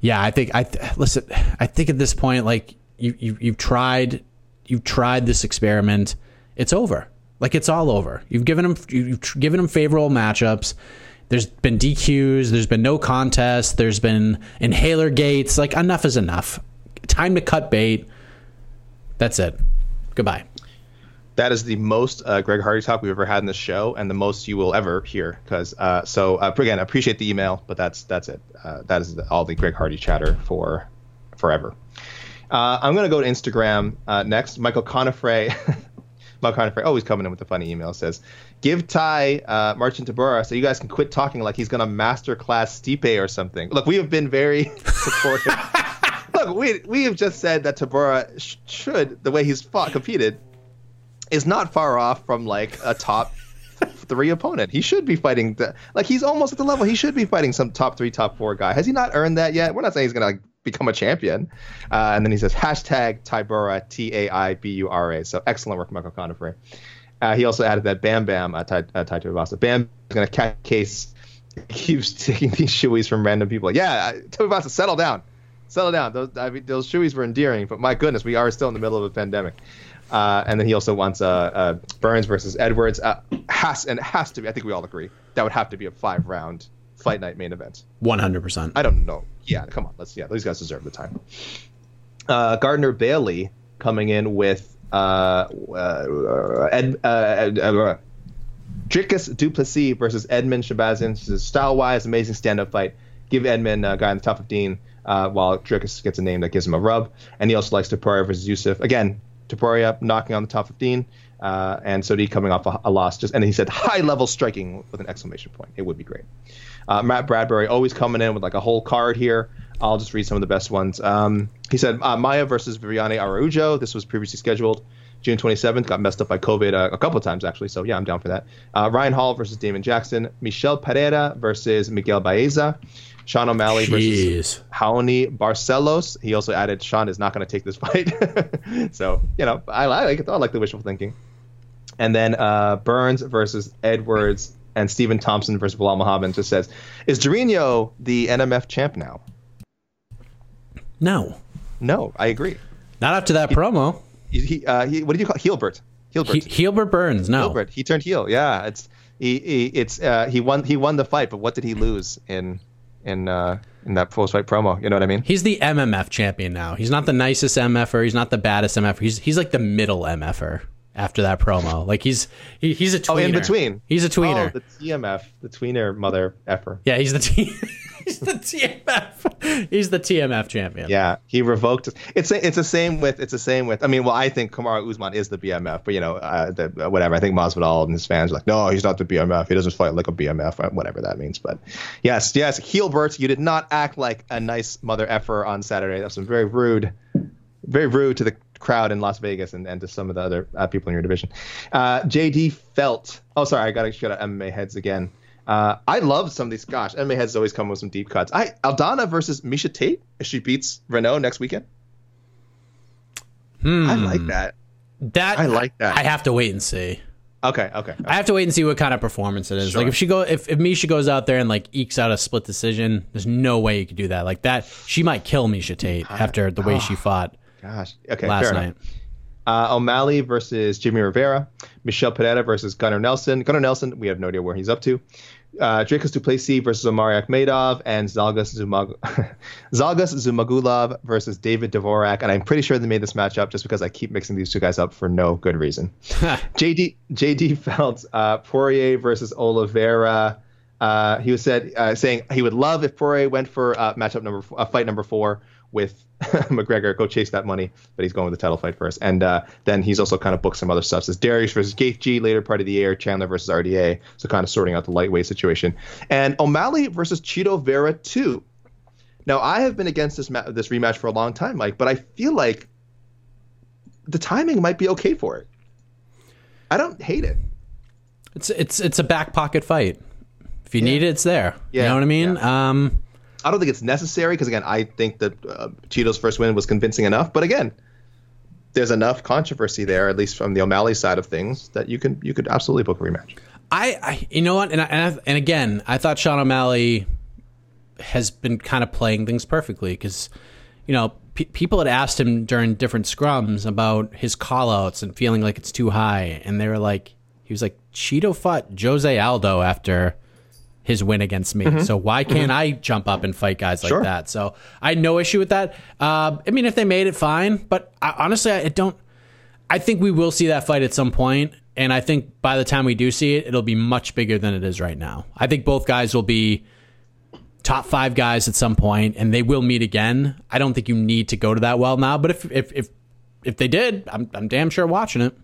yeah, I think I listen. I think at this point, like you, you you've tried, you've tried this experiment. It's over. Like it's all over. You've given him you've given him favorable matchups. There's been DQs. There's been no contest. There's been inhaler gates. Like enough is enough. Time to cut bait. That's it. Goodbye that is the most uh, Greg Hardy talk we've ever had in this show, and the most you will ever hear. Because uh, so uh, again, appreciate the email, but that's that's it. Uh, that is all the Greg Hardy chatter for forever. Uh, I'm gonna go to Instagram uh, next. Michael Conifray, Michael Conifray, always coming in with a funny email. Says, "Give Tai uh, Marcin Tybura so you guys can quit talking like he's gonna master class Stipe or something." Look, we have been very supportive. Look, we we have just said that Tybura sh- should the way he's fought competed is not far off from like a top three opponent. He should be fighting the, like he's almost at the level he should be fighting some top three, top four guy. Has he not earned that yet? We're not saying he's gonna like become a champion. Uh, and then he says hashtag Tybura T A I B U R A. So excellent work, Michael Conifrey. Uh, he also added that Bam Bam uh, Tai, uh, Tai Tuivasa. Bam is gonna catch case. Keeps taking these shoeies from random people. Yeah, Tuivasa, settle down, settle down. Those I mean, those shoeies were endearing, but my goodness, we are still in the middle of a pandemic. Uh, and then he also wants uh, uh, Burns versus Edwards. Uh, has and has to be. I think we all agree that would have to be a five round fight night main event. One hundred percent. I don't know. Yeah, come on. Let's. Yeah, these guys deserve the time. Uh, Gardner Bailey coming in with uh, Ed, uh, Dricus Du Plessis versus Edmund Shahbazyan. This is style wise, amazing stand up fight. Give Edmund a guy in the top 15, uh, while Dricus gets a name that gives him a rub. And he also likes Topuria versus Yusuff. Again, Topuria knocking on the top 15, uh, and Sodi coming off a, a, loss. Just and he said high level striking with an exclamation point. It would be great. Uh, Matt Bradbury always coming in with like a whole card here. I'll just read some of the best ones. Um, he said uh, Maia versus Viviane Araujo. This was previously scheduled. June 27th got messed up by COVID uh, a couple of times actually, so yeah, I'm down for that. Uh, Ryan Hall versus Damon Jackson. Michel Pereira versus Miguel Baeza. Sean O'Malley Jeez. versus Raoni Barcelos. He also added Sean is not going to take this fight. so, you know, I, I like it. I like the wishful thinking. And then uh, Burns versus Edwards and Stephen Thompson versus Belal Muhammad just says, is Durinho the NMF champ now? No. No, I agree. Not after that he, promo. He, uh, he, what did you call Heelbert? Heelbert. He, Heelbert Burns. No. Heelbert. He turned heel. Yeah, it's he, he it's uh, he won he won the fight, but what did he lose in in uh, in that post fight promo. You know what I mean? He's the MMF champion now. He's not the nicest MFer. He's not the baddest MFer. He's he's like the middle MFer after that promo. Like he's he, he's a tweener. Oh, in between. He's a tweener. Oh, the TMF, the tweener mother effer. Yeah, he's the T. he's the TMF. He's the TMF champion. Yeah, he revoked. It's a, it's the same with it's the same with. I mean, well, I think Kamaru Usman is the BMF, but you know, uh, the, whatever. I think Masvidal and his fans are like, no, he's not the BMF. He doesn't fight like a BMF, uh, whatever that means. But yes, yes, Heelbert, you did not act like a nice mother effer on Saturday. That's some very rude, very rude to the crowd in Las Vegas and, and to some of the other uh, people in your division. Uh, JD Felt. Oh, sorry, I got to shout out MMA heads again. Uh, I love some of these. Gosh, MMA heads always come with some deep cuts. I Aldana versus Miesha Tate if she beats Reneau next weekend. Hmm. I like that. That I like that. I have to wait and see. Okay, okay. I have to wait and see what kind of performance it is. Sure. Like if she go if, if Miesha goes out there and like ekes out a split decision, there's no way you could do that. Like that, she might kill Miesha Tate after the way she fought Gosh. Okay. last fair night. enough. Uh, O'Malley versus Jimmy Rivera. Michelle Pineda versus Gunnar Nelson. Gunnar Nelson, we have no idea where he's up to. Uh, Dricus Du Plessis versus Omari Akhmedov and Zalgas, Zumag- Zhalgas Zhumagulov versus David Dvorak. And I'm pretty sure they made this matchup just because I keep mixing these two guys up for no good reason. JD JD felt uh, Poirier versus Oliveira. Uh, he was said uh, saying he would love if Poirier went for uh, matchup number f- uh, fight number four with McGregor. Go chase that money, but he's going with the title fight first. And uh, then he's also kind of booked some other stuff. Says Darius versus Gaethje later part of the year. Chandler versus RDA. So kind of sorting out the lightweight situation. And O'Malley versus Chito Vera two. Now I have been against this ma- this rematch for a long time, Mike, but I feel like the timing might be okay for it. I don't hate it. It's it's it's a back pocket fight. If you need it, it's there. You know what I mean? Um, I don't think it's necessary because again, I think that uh, Chito's first win was convincing enough. But again, there's enough controversy there, at least from the O'Malley side of things, that you can you could absolutely book a rematch. I, I you know what? And I, and, I, and again, I thought Sean O'Malley has been kind of playing things perfectly because you know pe people had asked him during different scrums about his callouts and feeling like it's too high, and they were like, he was like, Chito fought Jose Aldo after his win against me. So why can't I jump up and fight guys like Sure. that? So I had no issue with that. Uh, I mean, if they made it, fine. But I, honestly, I don't. I think we will see that fight at some point, and I think by the time we do see it, it'll be much bigger than it is right now. I think both guys will be top five guys at some point, and they will meet again. I don't think you need to go to that well now, but if if if if they did, I'm I'm damn sure watching it.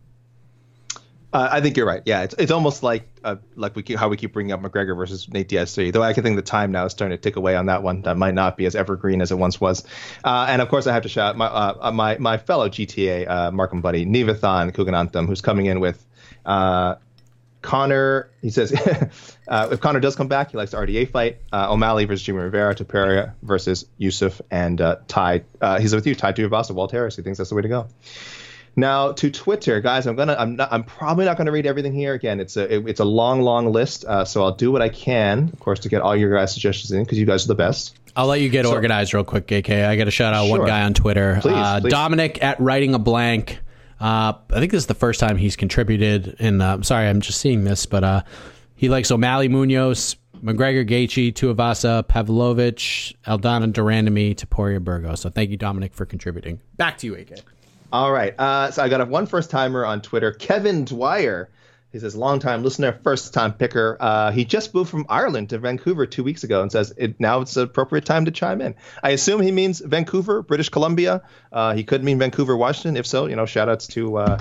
Uh, I think you're right. Yeah, it's, it's almost like uh, like we keep, how we keep bringing up McGregor versus Nate Diaz. Though I can think the time now is starting to tick away on that one. That might not be as evergreen as it once was. Uh, and of course, I have to shout out my uh, my my fellow GTA uh, Markham buddy Nivathan Kuganantham, who's coming in with. Uh, Conor, he says, uh, if Conor does come back, he likes the RDA fight. Uh, O'Malley versus Jimmy Rivera, Topuria versus Yusuff, and uh, Tai. Uh, he's with you, Tai Tuivasa, Walt Harris. He thinks that's the way to go. Now to Twitter, guys. I'm gonna. I'm not. I'm probably not gonna read everything here. Again, it's a. It, it's a long, long list. Uh, so I'll do what I can, of course, to get all your guys' suggestions in because you guys are the best. I'll let you get organized real quick, AK. I got to shout out one guy on Twitter, Please, uh, please. Dominic at writing a blank. Uh, I think this is the first time he's contributed. And uh, I'm sorry, I'm just seeing this, but uh, he likes O'Malley, Munhoz, McGregor, Gaethje, Tuivasa, Pavlovich, Aldana, Durandamy, Topuria, Burgos. So thank you, Dominic, for contributing. Back to you, AK. All right. Uh, so I got a one first timer on Twitter, Kevin Dwyer. He says, long time listener, first time picker. Uh, he just moved from Ireland to Vancouver two weeks ago and says it, now it's the appropriate time to chime in. I assume he means Vancouver, British Columbia. Uh, he could mean Vancouver, Washington. If so, you know, shout outs to uh,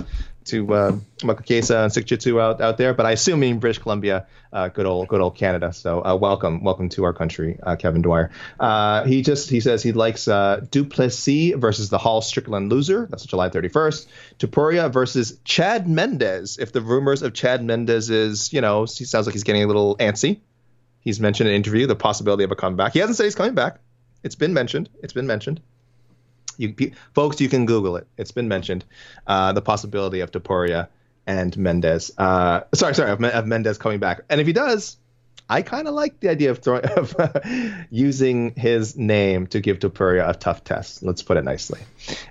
to uh, Makakesa and Sikjitsu out, out there. But I assume means British Columbia, uh, good old good old Canada. So uh, welcome, welcome to our country, uh, Kevin Dwyer. Uh, he just he says he likes uh, Du Plessis versus the Hall Strickland loser. That's July 31st. Topuria versus Chad Mendes. If the rumors of Chad Mendes is, you know, he sounds like he's getting a little antsy. He's mentioned in an interview the possibility of a comeback. He hasn't said he's coming back. It's been mentioned. It's been mentioned. You folks, you can Google it. It's been mentioned. Uh, the possibility of Topuria and Mendes. Uh, sorry, sorry, of, of Mendes coming back. And if he does, I kind of like the idea of throwing of uh, using his name to give Topuria a tough test. Let's put it nicely.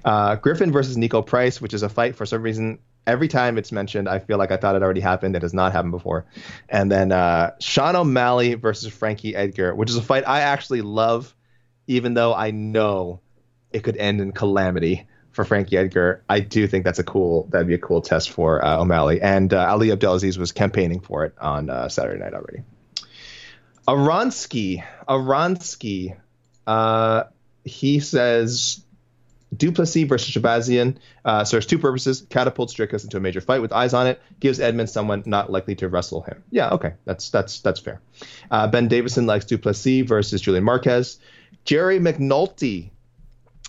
Uh, Griffin versus Niko Price, which is a fight for some reason. Every time it's mentioned, I feel like I thought it already happened. It has not happened before. And then uh, Sean O'Malley versus Frankie Edgar, which is a fight I actually love, even though I know it could end in calamity for Frankie Edgar. I do think that's a cool. That'd be a cool test for uh, O'Malley. And uh, Ali Abdelaziz was campaigning for it on uh, Saturday night already. Aronsky, Aronsky, uh, he says Du Plessis versus Shahbazyan uh, serves two purposes: catapults Dricus into a major fight with eyes on it, gives Edmund someone not likely to wrestle him. Yeah, okay, that's that's that's fair. Uh, ben Davison likes Du Plessis versus Julian Marquez. Jerry McNulty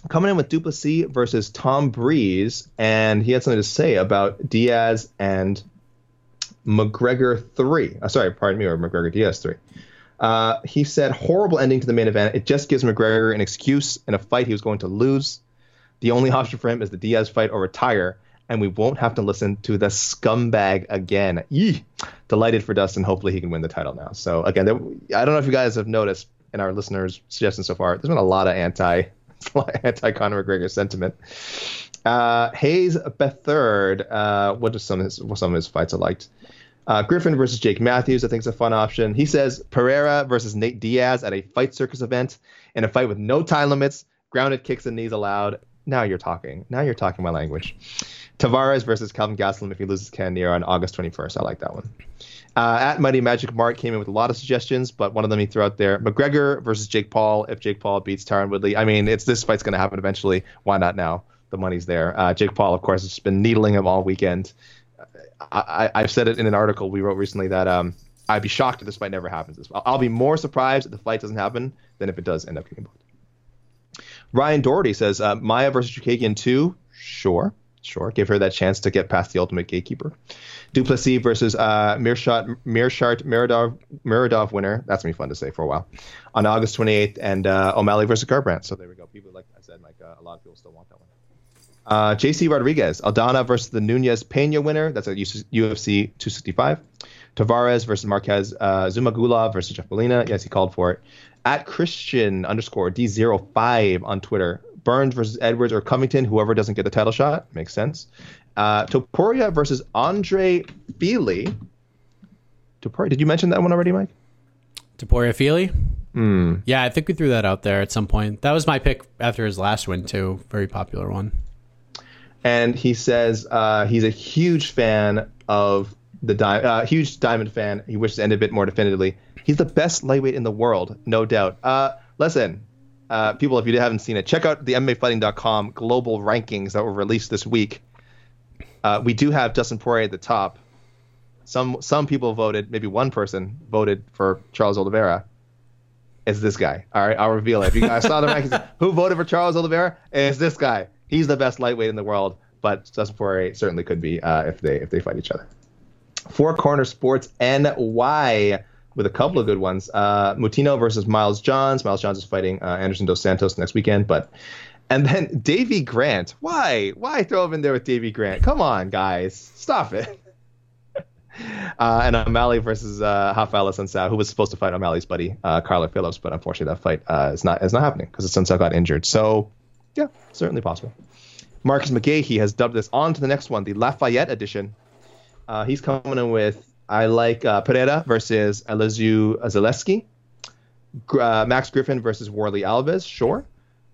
coming in with Du Plessis versus Tom Breese, and he had something to say about Diaz and McGregor three. Uh, sorry, pardon me, or McGregor Diaz three. Uh, he said horrible ending to the main event. It just gives McGregor an excuse in a fight he was going to lose. The only option for him is the Diaz fight or retire, and we won't have to listen to the scumbag again. Yee! Delighted for Dustin. Hopefully he can win the title now. So again, there, I don't know if you guys have noticed in our listeners' suggestions so far. There's been a lot of anti anti Conor McGregor sentiment. Uh, Hayes Bethard. Uh, what are some of his, some of his fights I liked? Uh, Griffin versus Jake Matthews, I think is a fun option. He says Pereira versus Nate Diaz at a fight circus event in a fight with no time limits, grounded kicks and knees allowed. Now you're talking. Now you're talking my language. Tavares versus Calvin Gastelum if he loses Cannonier on August 21st. I like that one. Uh, at Mighty Magic Mark came in with a lot of suggestions, but one of them he threw out there: McGregor versus Jake Paul. If Jake Paul beats Tyron Woodley, I mean, it's this fight's going to happen eventually. Why not now? The money's there. Uh, Jake Paul, of course, has been needling him all weekend. I, have said it in an article we wrote recently that um, I'd be shocked if this fight never happens. I'll, I'll be more surprised if the fight doesn't happen than if it does end up getting booked. Ryan Doherty says uh, Maia versus Chookagian 2. Sure, sure. Give her that chance to get past the ultimate gatekeeper. Du Plessis versus uh, Meerschaert, Meerschaert Muradov, Muradov winner. That's gonna be fun to say for a while. On August 28th, and uh, O'Malley versus Garbrandt. So there we go. People like I said, like uh, a lot of people still want that one. Uh, JC Rodriguez, Aldana versus the Nunes Pena winner. That's at UFC 265. Tavares versus Marquez. Uh, Zhumagulov versus Jeff Molina. Yes, he called for it. At Christian underscore D05 on Twitter. Burns versus Edwards or Covington, whoever doesn't get the title shot. Makes sense. Uh, Topuria versus Andre Fili. Topuria, did you mention that one already, Mike? Topuria Fili? Mm. Yeah, I think we threw that out there at some point. That was my pick after his last win, too. Very popular one and he says uh, he's a huge fan of the di- uh, huge diamond fan. He wishes to end a bit more definitively. He's the best lightweight in the world, no doubt. Uh, listen, uh, people, if you haven't seen it, check out the MMAfighting.com global rankings that were released this week. Uh, we do have Dustin Poirier at the top. Some some people voted, maybe one person voted for Charles Oliveira. It's this guy. All right, I'll reveal it. If you guys saw the rankings, who voted for Charles Oliveira? It's this guy he's the best lightweight in the world, but Dustin Poirier certainly could be uh, if they if they fight each other. Four Corner Sports NY with a couple of good ones. Uh, Moutinho versus Miles Johns. Miles Johns is fighting uh, Anderson Dos Santos next weekend, but and then Davy Grant. Why? Why throw him in there with Davy Grant? Come on, guys, stop it. Uh, and O'Malley versus uh, Assunção, who was supposed to fight O'Malley's buddy uh, Kyler Phillips, but unfortunately that fight uh, is not is not happening because Assunção got injured. So yeah, certainly possible. Marcus McGahey has dubbed this on to the next one, the Lafayette edition. Uh, he's coming in with I like uh, Pereira versus Elizeu Zaleski. Uh, Max Griffin versus Warlley Alves, sure.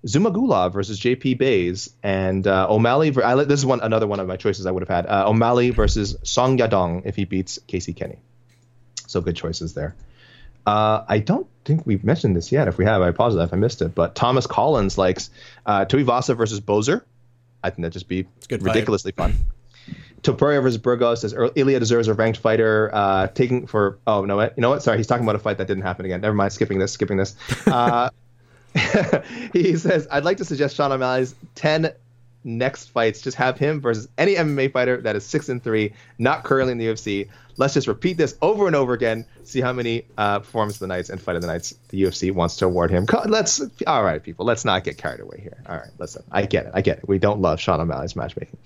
Zhumagulov versus JP Buys and uh, O'Malley. Ver- I, this is one another one of my choices I would have had. Uh, O'Malley versus Song Yadong if he beats Casey Kenney. So good choices there. Uh, I don't think we've mentioned this yet. If we have, I apologize if I missed it. But Thomas Collins likes uh, Tuivasa versus Bozer. I think that'd just be ridiculously fun. Topuria versus Burgos says Ilya deserves a ranked fighter. Uh, taking for oh no, what? you know what? Sorry, he's talking about a fight that didn't happen again. Never mind. Skipping this. Skipping this. Uh, he says I'd like to suggest Sean O'Malley's ten next fights. Just have him versus any MMA fighter that is six and three, not currently in the UFC. Let's just repeat this over and over again. See how many uh, performance of the nights and fight of the nights the UFC wants to award him. Let's all right, people. Let's not get carried away here. All right, listen. I get it. I get it. We don't love Sean O'Malley's matchmaking.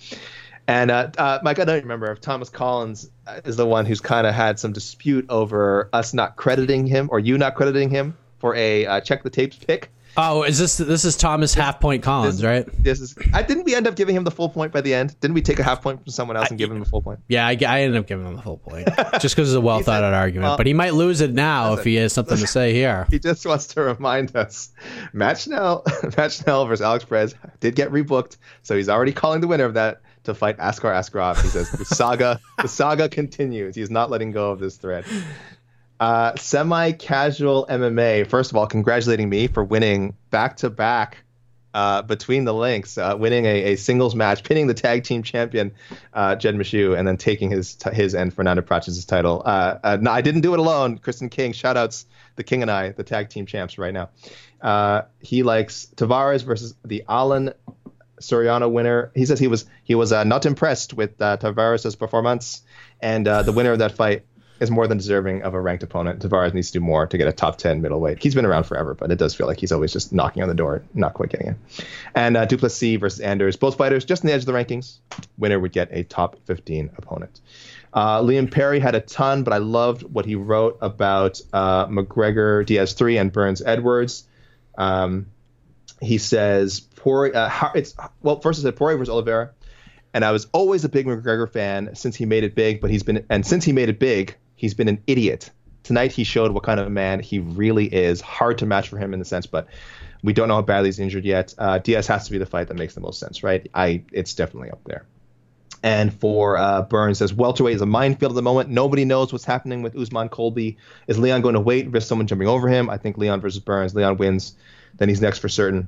And uh, uh, Mike, I don't remember if Thomas Collins is the one who's kind of had some dispute over us not crediting him or you not crediting him for a uh, check the tapes pick. Oh, is this this is Thomas half point Collins, this, right? This is. I didn't we end up giving him the full point by the end? Didn't we take a half point from someone else I, and give him the full point? Yeah, I, I ended up giving him the full point just because it's a well thought out argument. Well, but he might lose it now if he has something to say here. He just wants to remind us: Matt Schnell, Matt Schnell versus Alex Perez did get rebooked, so he's already calling the winner of that to fight Askar Askarov. He says the saga, the saga continues. He's not letting go of this thread. Uh, Semi casual MMA. First of all, congratulating me for winning back to back between the links, uh, winning a, a, singles match, pinning the tag team champion uh, Jed Meshew, and then taking his his and Fernando Pratch's title. Uh, uh, no, I didn't do it alone. Kristen King, shoutouts the King and I, the tag team champs right now. Uh, he likes Tavares versus the Alan Soriano winner. He says he was he was uh, not impressed with uh, Tavares' performance, and uh, the winner of that fight is more than deserving of a ranked opponent. Tavares needs to do more to get a top 10 middleweight. He's been around forever, but it does feel like he's always just knocking on the door, not quite getting in. And uh, Du Plessis versus Anders, both fighters just on the edge of the rankings. Winner would get a top 15 opponent. Uh, Liam Perry had a ton, but I loved what he wrote about uh, McGregor Diaz 3 and Burns Edwards. Um, he says, Poirier, uh, it's well, first I said Poirier versus Oliveira. And I was always a big McGregor fan since he made it big, but he's been, and since he made it big, he's been an idiot. Tonight he showed what kind of man he really is. Hard to match for him in the sense, but we don't know how badly he's injured yet. Uh, Diaz has to be the fight that makes the most sense, right? I it's definitely up there. And for uh, Burns, says welterweight is a minefield at the moment. Nobody knows what's happening with Usman Colby. Is Leon going to wait, risk someone jumping over him? I think Leon versus Burns. Leon wins, then he's next for certain.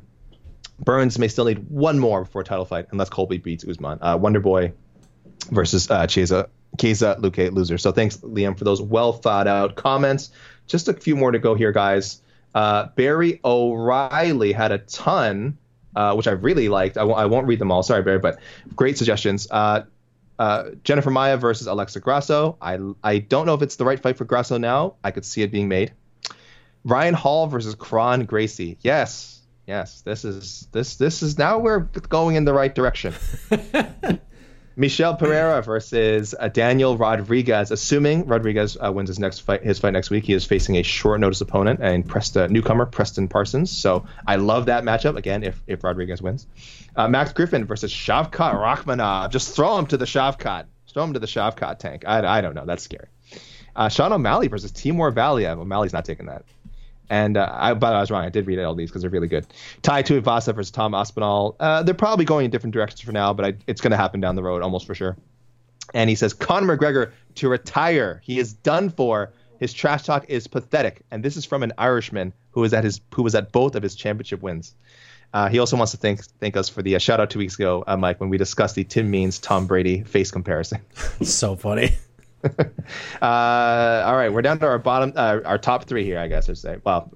Burns may still need one more before a title fight, unless Colby beats Usman. Uh, Wonder Boy versus uh, Chiesa Keza Luque loser. So thanks, Liam, for those well thought out comments. Just a few more to go here, guys. Uh, Barry O'Reilly had a ton, uh, which I really liked. I w- I won't read them all. Sorry, Barry, but great suggestions. Uh, uh, Jennifer Maia versus Alexa Grasso. I I don't know if it's the right fight for Grasso now. I could see it being made. Ryan Hall versus Kron Gracie. Yes, yes. This is this this is now we're going in the right direction. Michel Pereira versus uh, Daniel Rodriguez. Assuming Rodriguez uh, wins his next fight, his fight next week, he is facing a short notice opponent and Presta, newcomer Preston Parsons. So I love that matchup. Again, if if Rodriguez wins, uh, Max Griffin versus Shavkat Rakhmonov. Just throw him to the Shavkat. Throw him to the Shavkat tank. I, I don't know. That's scary. Uh, Sean O'Malley versus Timur Valiev. O'Malley's not taking that. And uh, I, but I was wrong. I did read all these because they're really good. Tai Tuivasa versus Tom Aspinall. Uh, they're probably going in different directions for now, but I, it's going to happen down the road almost for sure. And he says Conor McGregor to retire. He is done for. His trash talk is pathetic. And this is from an Irishman who was at his who was at both of his championship wins. Uh, he also wants to thank thank us for the uh, shout out two weeks ago, uh, Mike, when we discussed the Tim Means Tom Brady face comparison. so funny. uh, all right, we're down to our bottom, uh, our top three here, I guess I'd say. Well,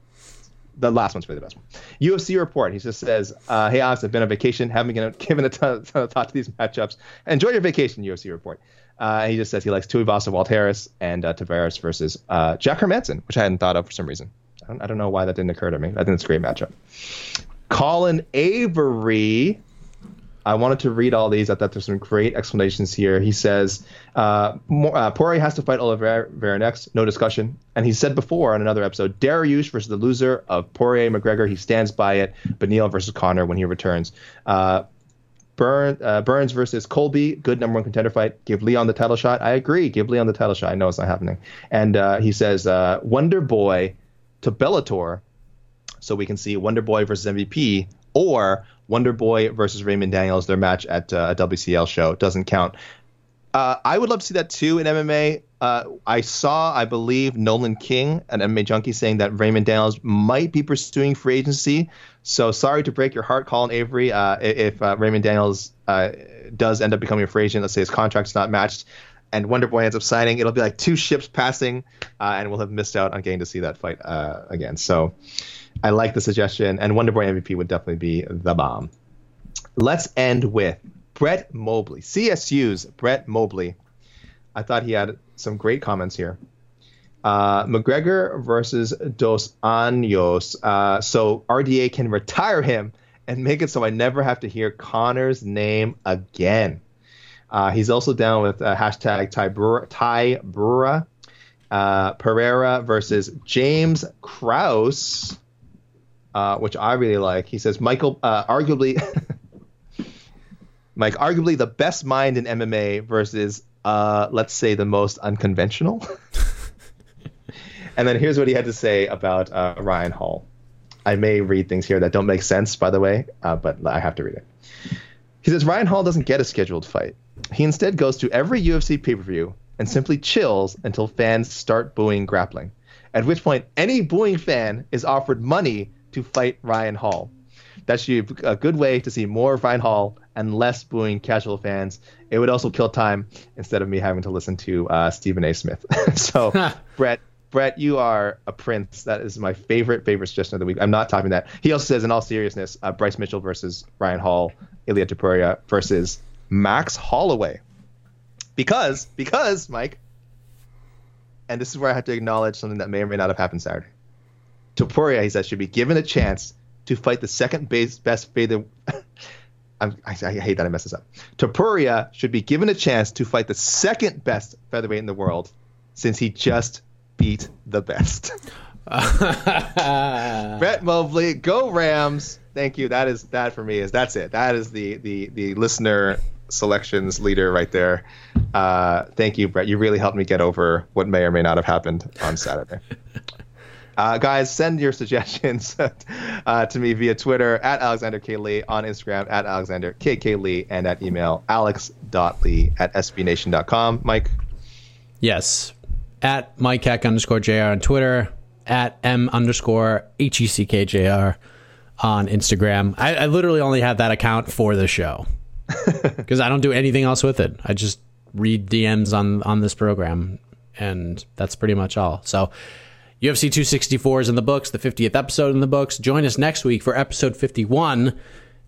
the last one's really the best one. UFC report. He just says, uh, "Hey, Alex, I've been on vacation, haven't given a ton, ton, of thought to these matchups. Enjoy your vacation." UFC report. Uh, he just says he likes Tuivasa, Walt Harris, and uh, Tavares versus uh, Jack Hermansson, which I hadn't thought of for some reason. I don't, I don't know why that didn't occur to me. I think it's a great matchup. Colin Avery I wanted to read all these. I thought there's some great explanations here. He says, uh, uh, Poirier has to fight Oliveira next, no discussion. And he said before on another episode, Dariush versus the loser of Poirier McGregor. He stands by it. Beneil versus Conor when he returns. Uh, Burn, uh, Burns versus Colby, good number one contender fight. Give Leon the title shot. I agree. Give Leon the title shot. I know it's not happening. And uh, he says uh, Wonder Boy to Bellator, so we can see Wonder Boy versus MVP, or Wonder Boy versus Raymond Daniels, their match at uh, a WCL show doesn't count. Uh, I would love to see that too in MMA. Uh, I saw, I believe, Nolan King, an MMA junkie, saying that Raymond Daniels might be pursuing free agency. So sorry to break your heart, Colin Avery. Uh, if uh, Raymond Daniels uh, does end up becoming a free agent, let's say his contract's not matched, and Wonder Boy ends up signing, it'll be like two ships passing, and we'll have missed out on getting to see that fight again. So I like the suggestion, and Wonder Boy MVP would definitely be the bomb. Let's end with Brett Mobley, CSU's Brett Mobley. I thought he had some great comments here. Uh, McGregor versus Dos Anjos. Uh, so RDA can retire him and make it so I never have to hear Conor's name again. Uh, he's also down with uh, hashtag Ty Brewer, Ty uh, Pereira versus James Krause uh, which I really like. He says Michael, uh, arguably, Mike, arguably the best mind in MMA versus, uh, let's say, the most unconventional. and then here's what he had to say about uh, Ryan Hall. I may read things here that don't make sense, by the way, uh, but I have to read it. He says Ryan Hall doesn't get a scheduled fight. He instead goes to every UFC pay per view and simply chills until fans start booing grappling. At which point, any booing fan is offered money to fight Ryan Hall. That's a good way to see more of Ryan Hall and less booing casual fans. It would also kill time instead of me having to listen to uh, Stephen A. Smith. so, Brett, Brett, you are a prince. That is my favorite favorite suggestion of the week. I'm not topping that. He also says, in all seriousness, uh, Bryce Mitchell versus Ryan Hall, Ilya Topuria versus Max Holloway. Because because Mike, and this is where I have to acknowledge something that may or may not have happened Saturday. Topuria, he says, should be given a chance to fight the second base, best feather. I, I, hate that I mess this up. Topuria should be given a chance to fight the second best featherweight in the world, since he just beat the best. Brett Mobley, go Rams! Thank you. That is that for me is that's it. That is the the the listener selections leader right there. Uh, thank you, Brett. You really helped me get over what may or may not have happened on Saturday. Uh, guys, send your suggestions uh, to me via Twitter at Alexander K. Lee, on Instagram at Alexander K. Lee, and at email alex.lee at sbnation.com. Mike? Yes. At Mike Heck underscore JR on Twitter, at M underscore H E C K J R on Instagram. I, I literally only have that account for the show because I don't do anything else with it. I just read DMs on on this program, and that's pretty much all. So UFC 264 is in the books, the 50th episode in the books. Join us next week for episode 51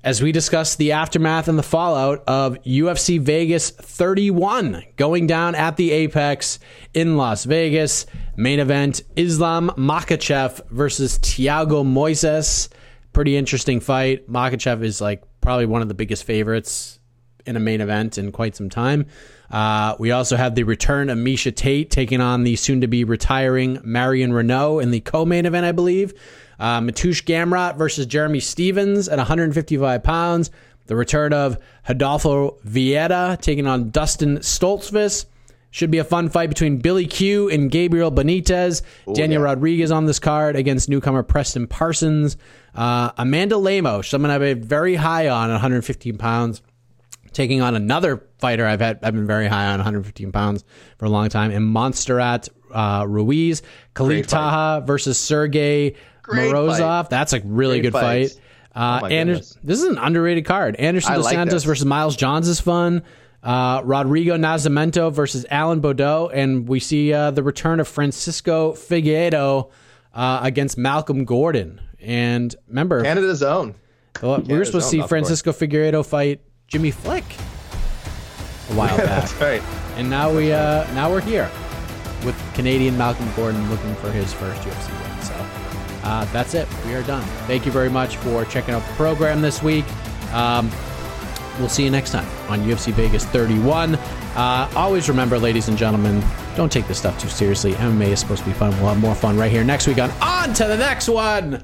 as we discuss the aftermath and the fallout of UFC Vegas 31 going down at the Apex in Las Vegas. Main event Islam Makhachev versus Thiago Moises. Pretty interesting fight. Makhachev is like probably one of the biggest favorites in a main event in quite some time. Uh, we also have the return of Miesha Tate taking on the soon to be retiring Marion Reneau in the co main event, I believe. Uh, Mateusz Gamrot versus Jeremy Stephens at 155 pounds. The return of Rodolfo Vieira taking on Dustin Stoltzfus. Should be a fun fight between Billy Q and Gabriel Benitez. Ooh, Daniel yeah. Rodriguez on this card against newcomer Preston Parsons. Uh, Amanda Lemos, someone I've been very high on at 115 pounds taking on another fighter I've had I've been very high on 115 pounds for a long time, and Montserrat uh, Ruiz, Khalid Taha versus Sergey Morozov. Fight. That's a really Great good fight. fight. Uh, oh Anders- this is an underrated card. Anderson Dos like Santos this. versus Miles Johns is fun. Uh, Rodrigo Nascimento versus Alan Baudot, and we see uh, the return of Francisco Figueiredo uh, against Malcolm Gordon. And remember, Canada's own. Well, we were supposed to see Francisco Figueiredo fight Jimmy Flick a while back. That's right. And now we uh, now we're here with Canadian Malcolm Gordon looking for his first UFC win. So uh, that's it. We are done. Thank you very much for checking out the program this week. Um, we'll see you next time on UFC Vegas 31. Uh, always remember, ladies and gentlemen, don't take this stuff too seriously. MMA is supposed to be fun. We'll have more fun right here next week on On to the Next One.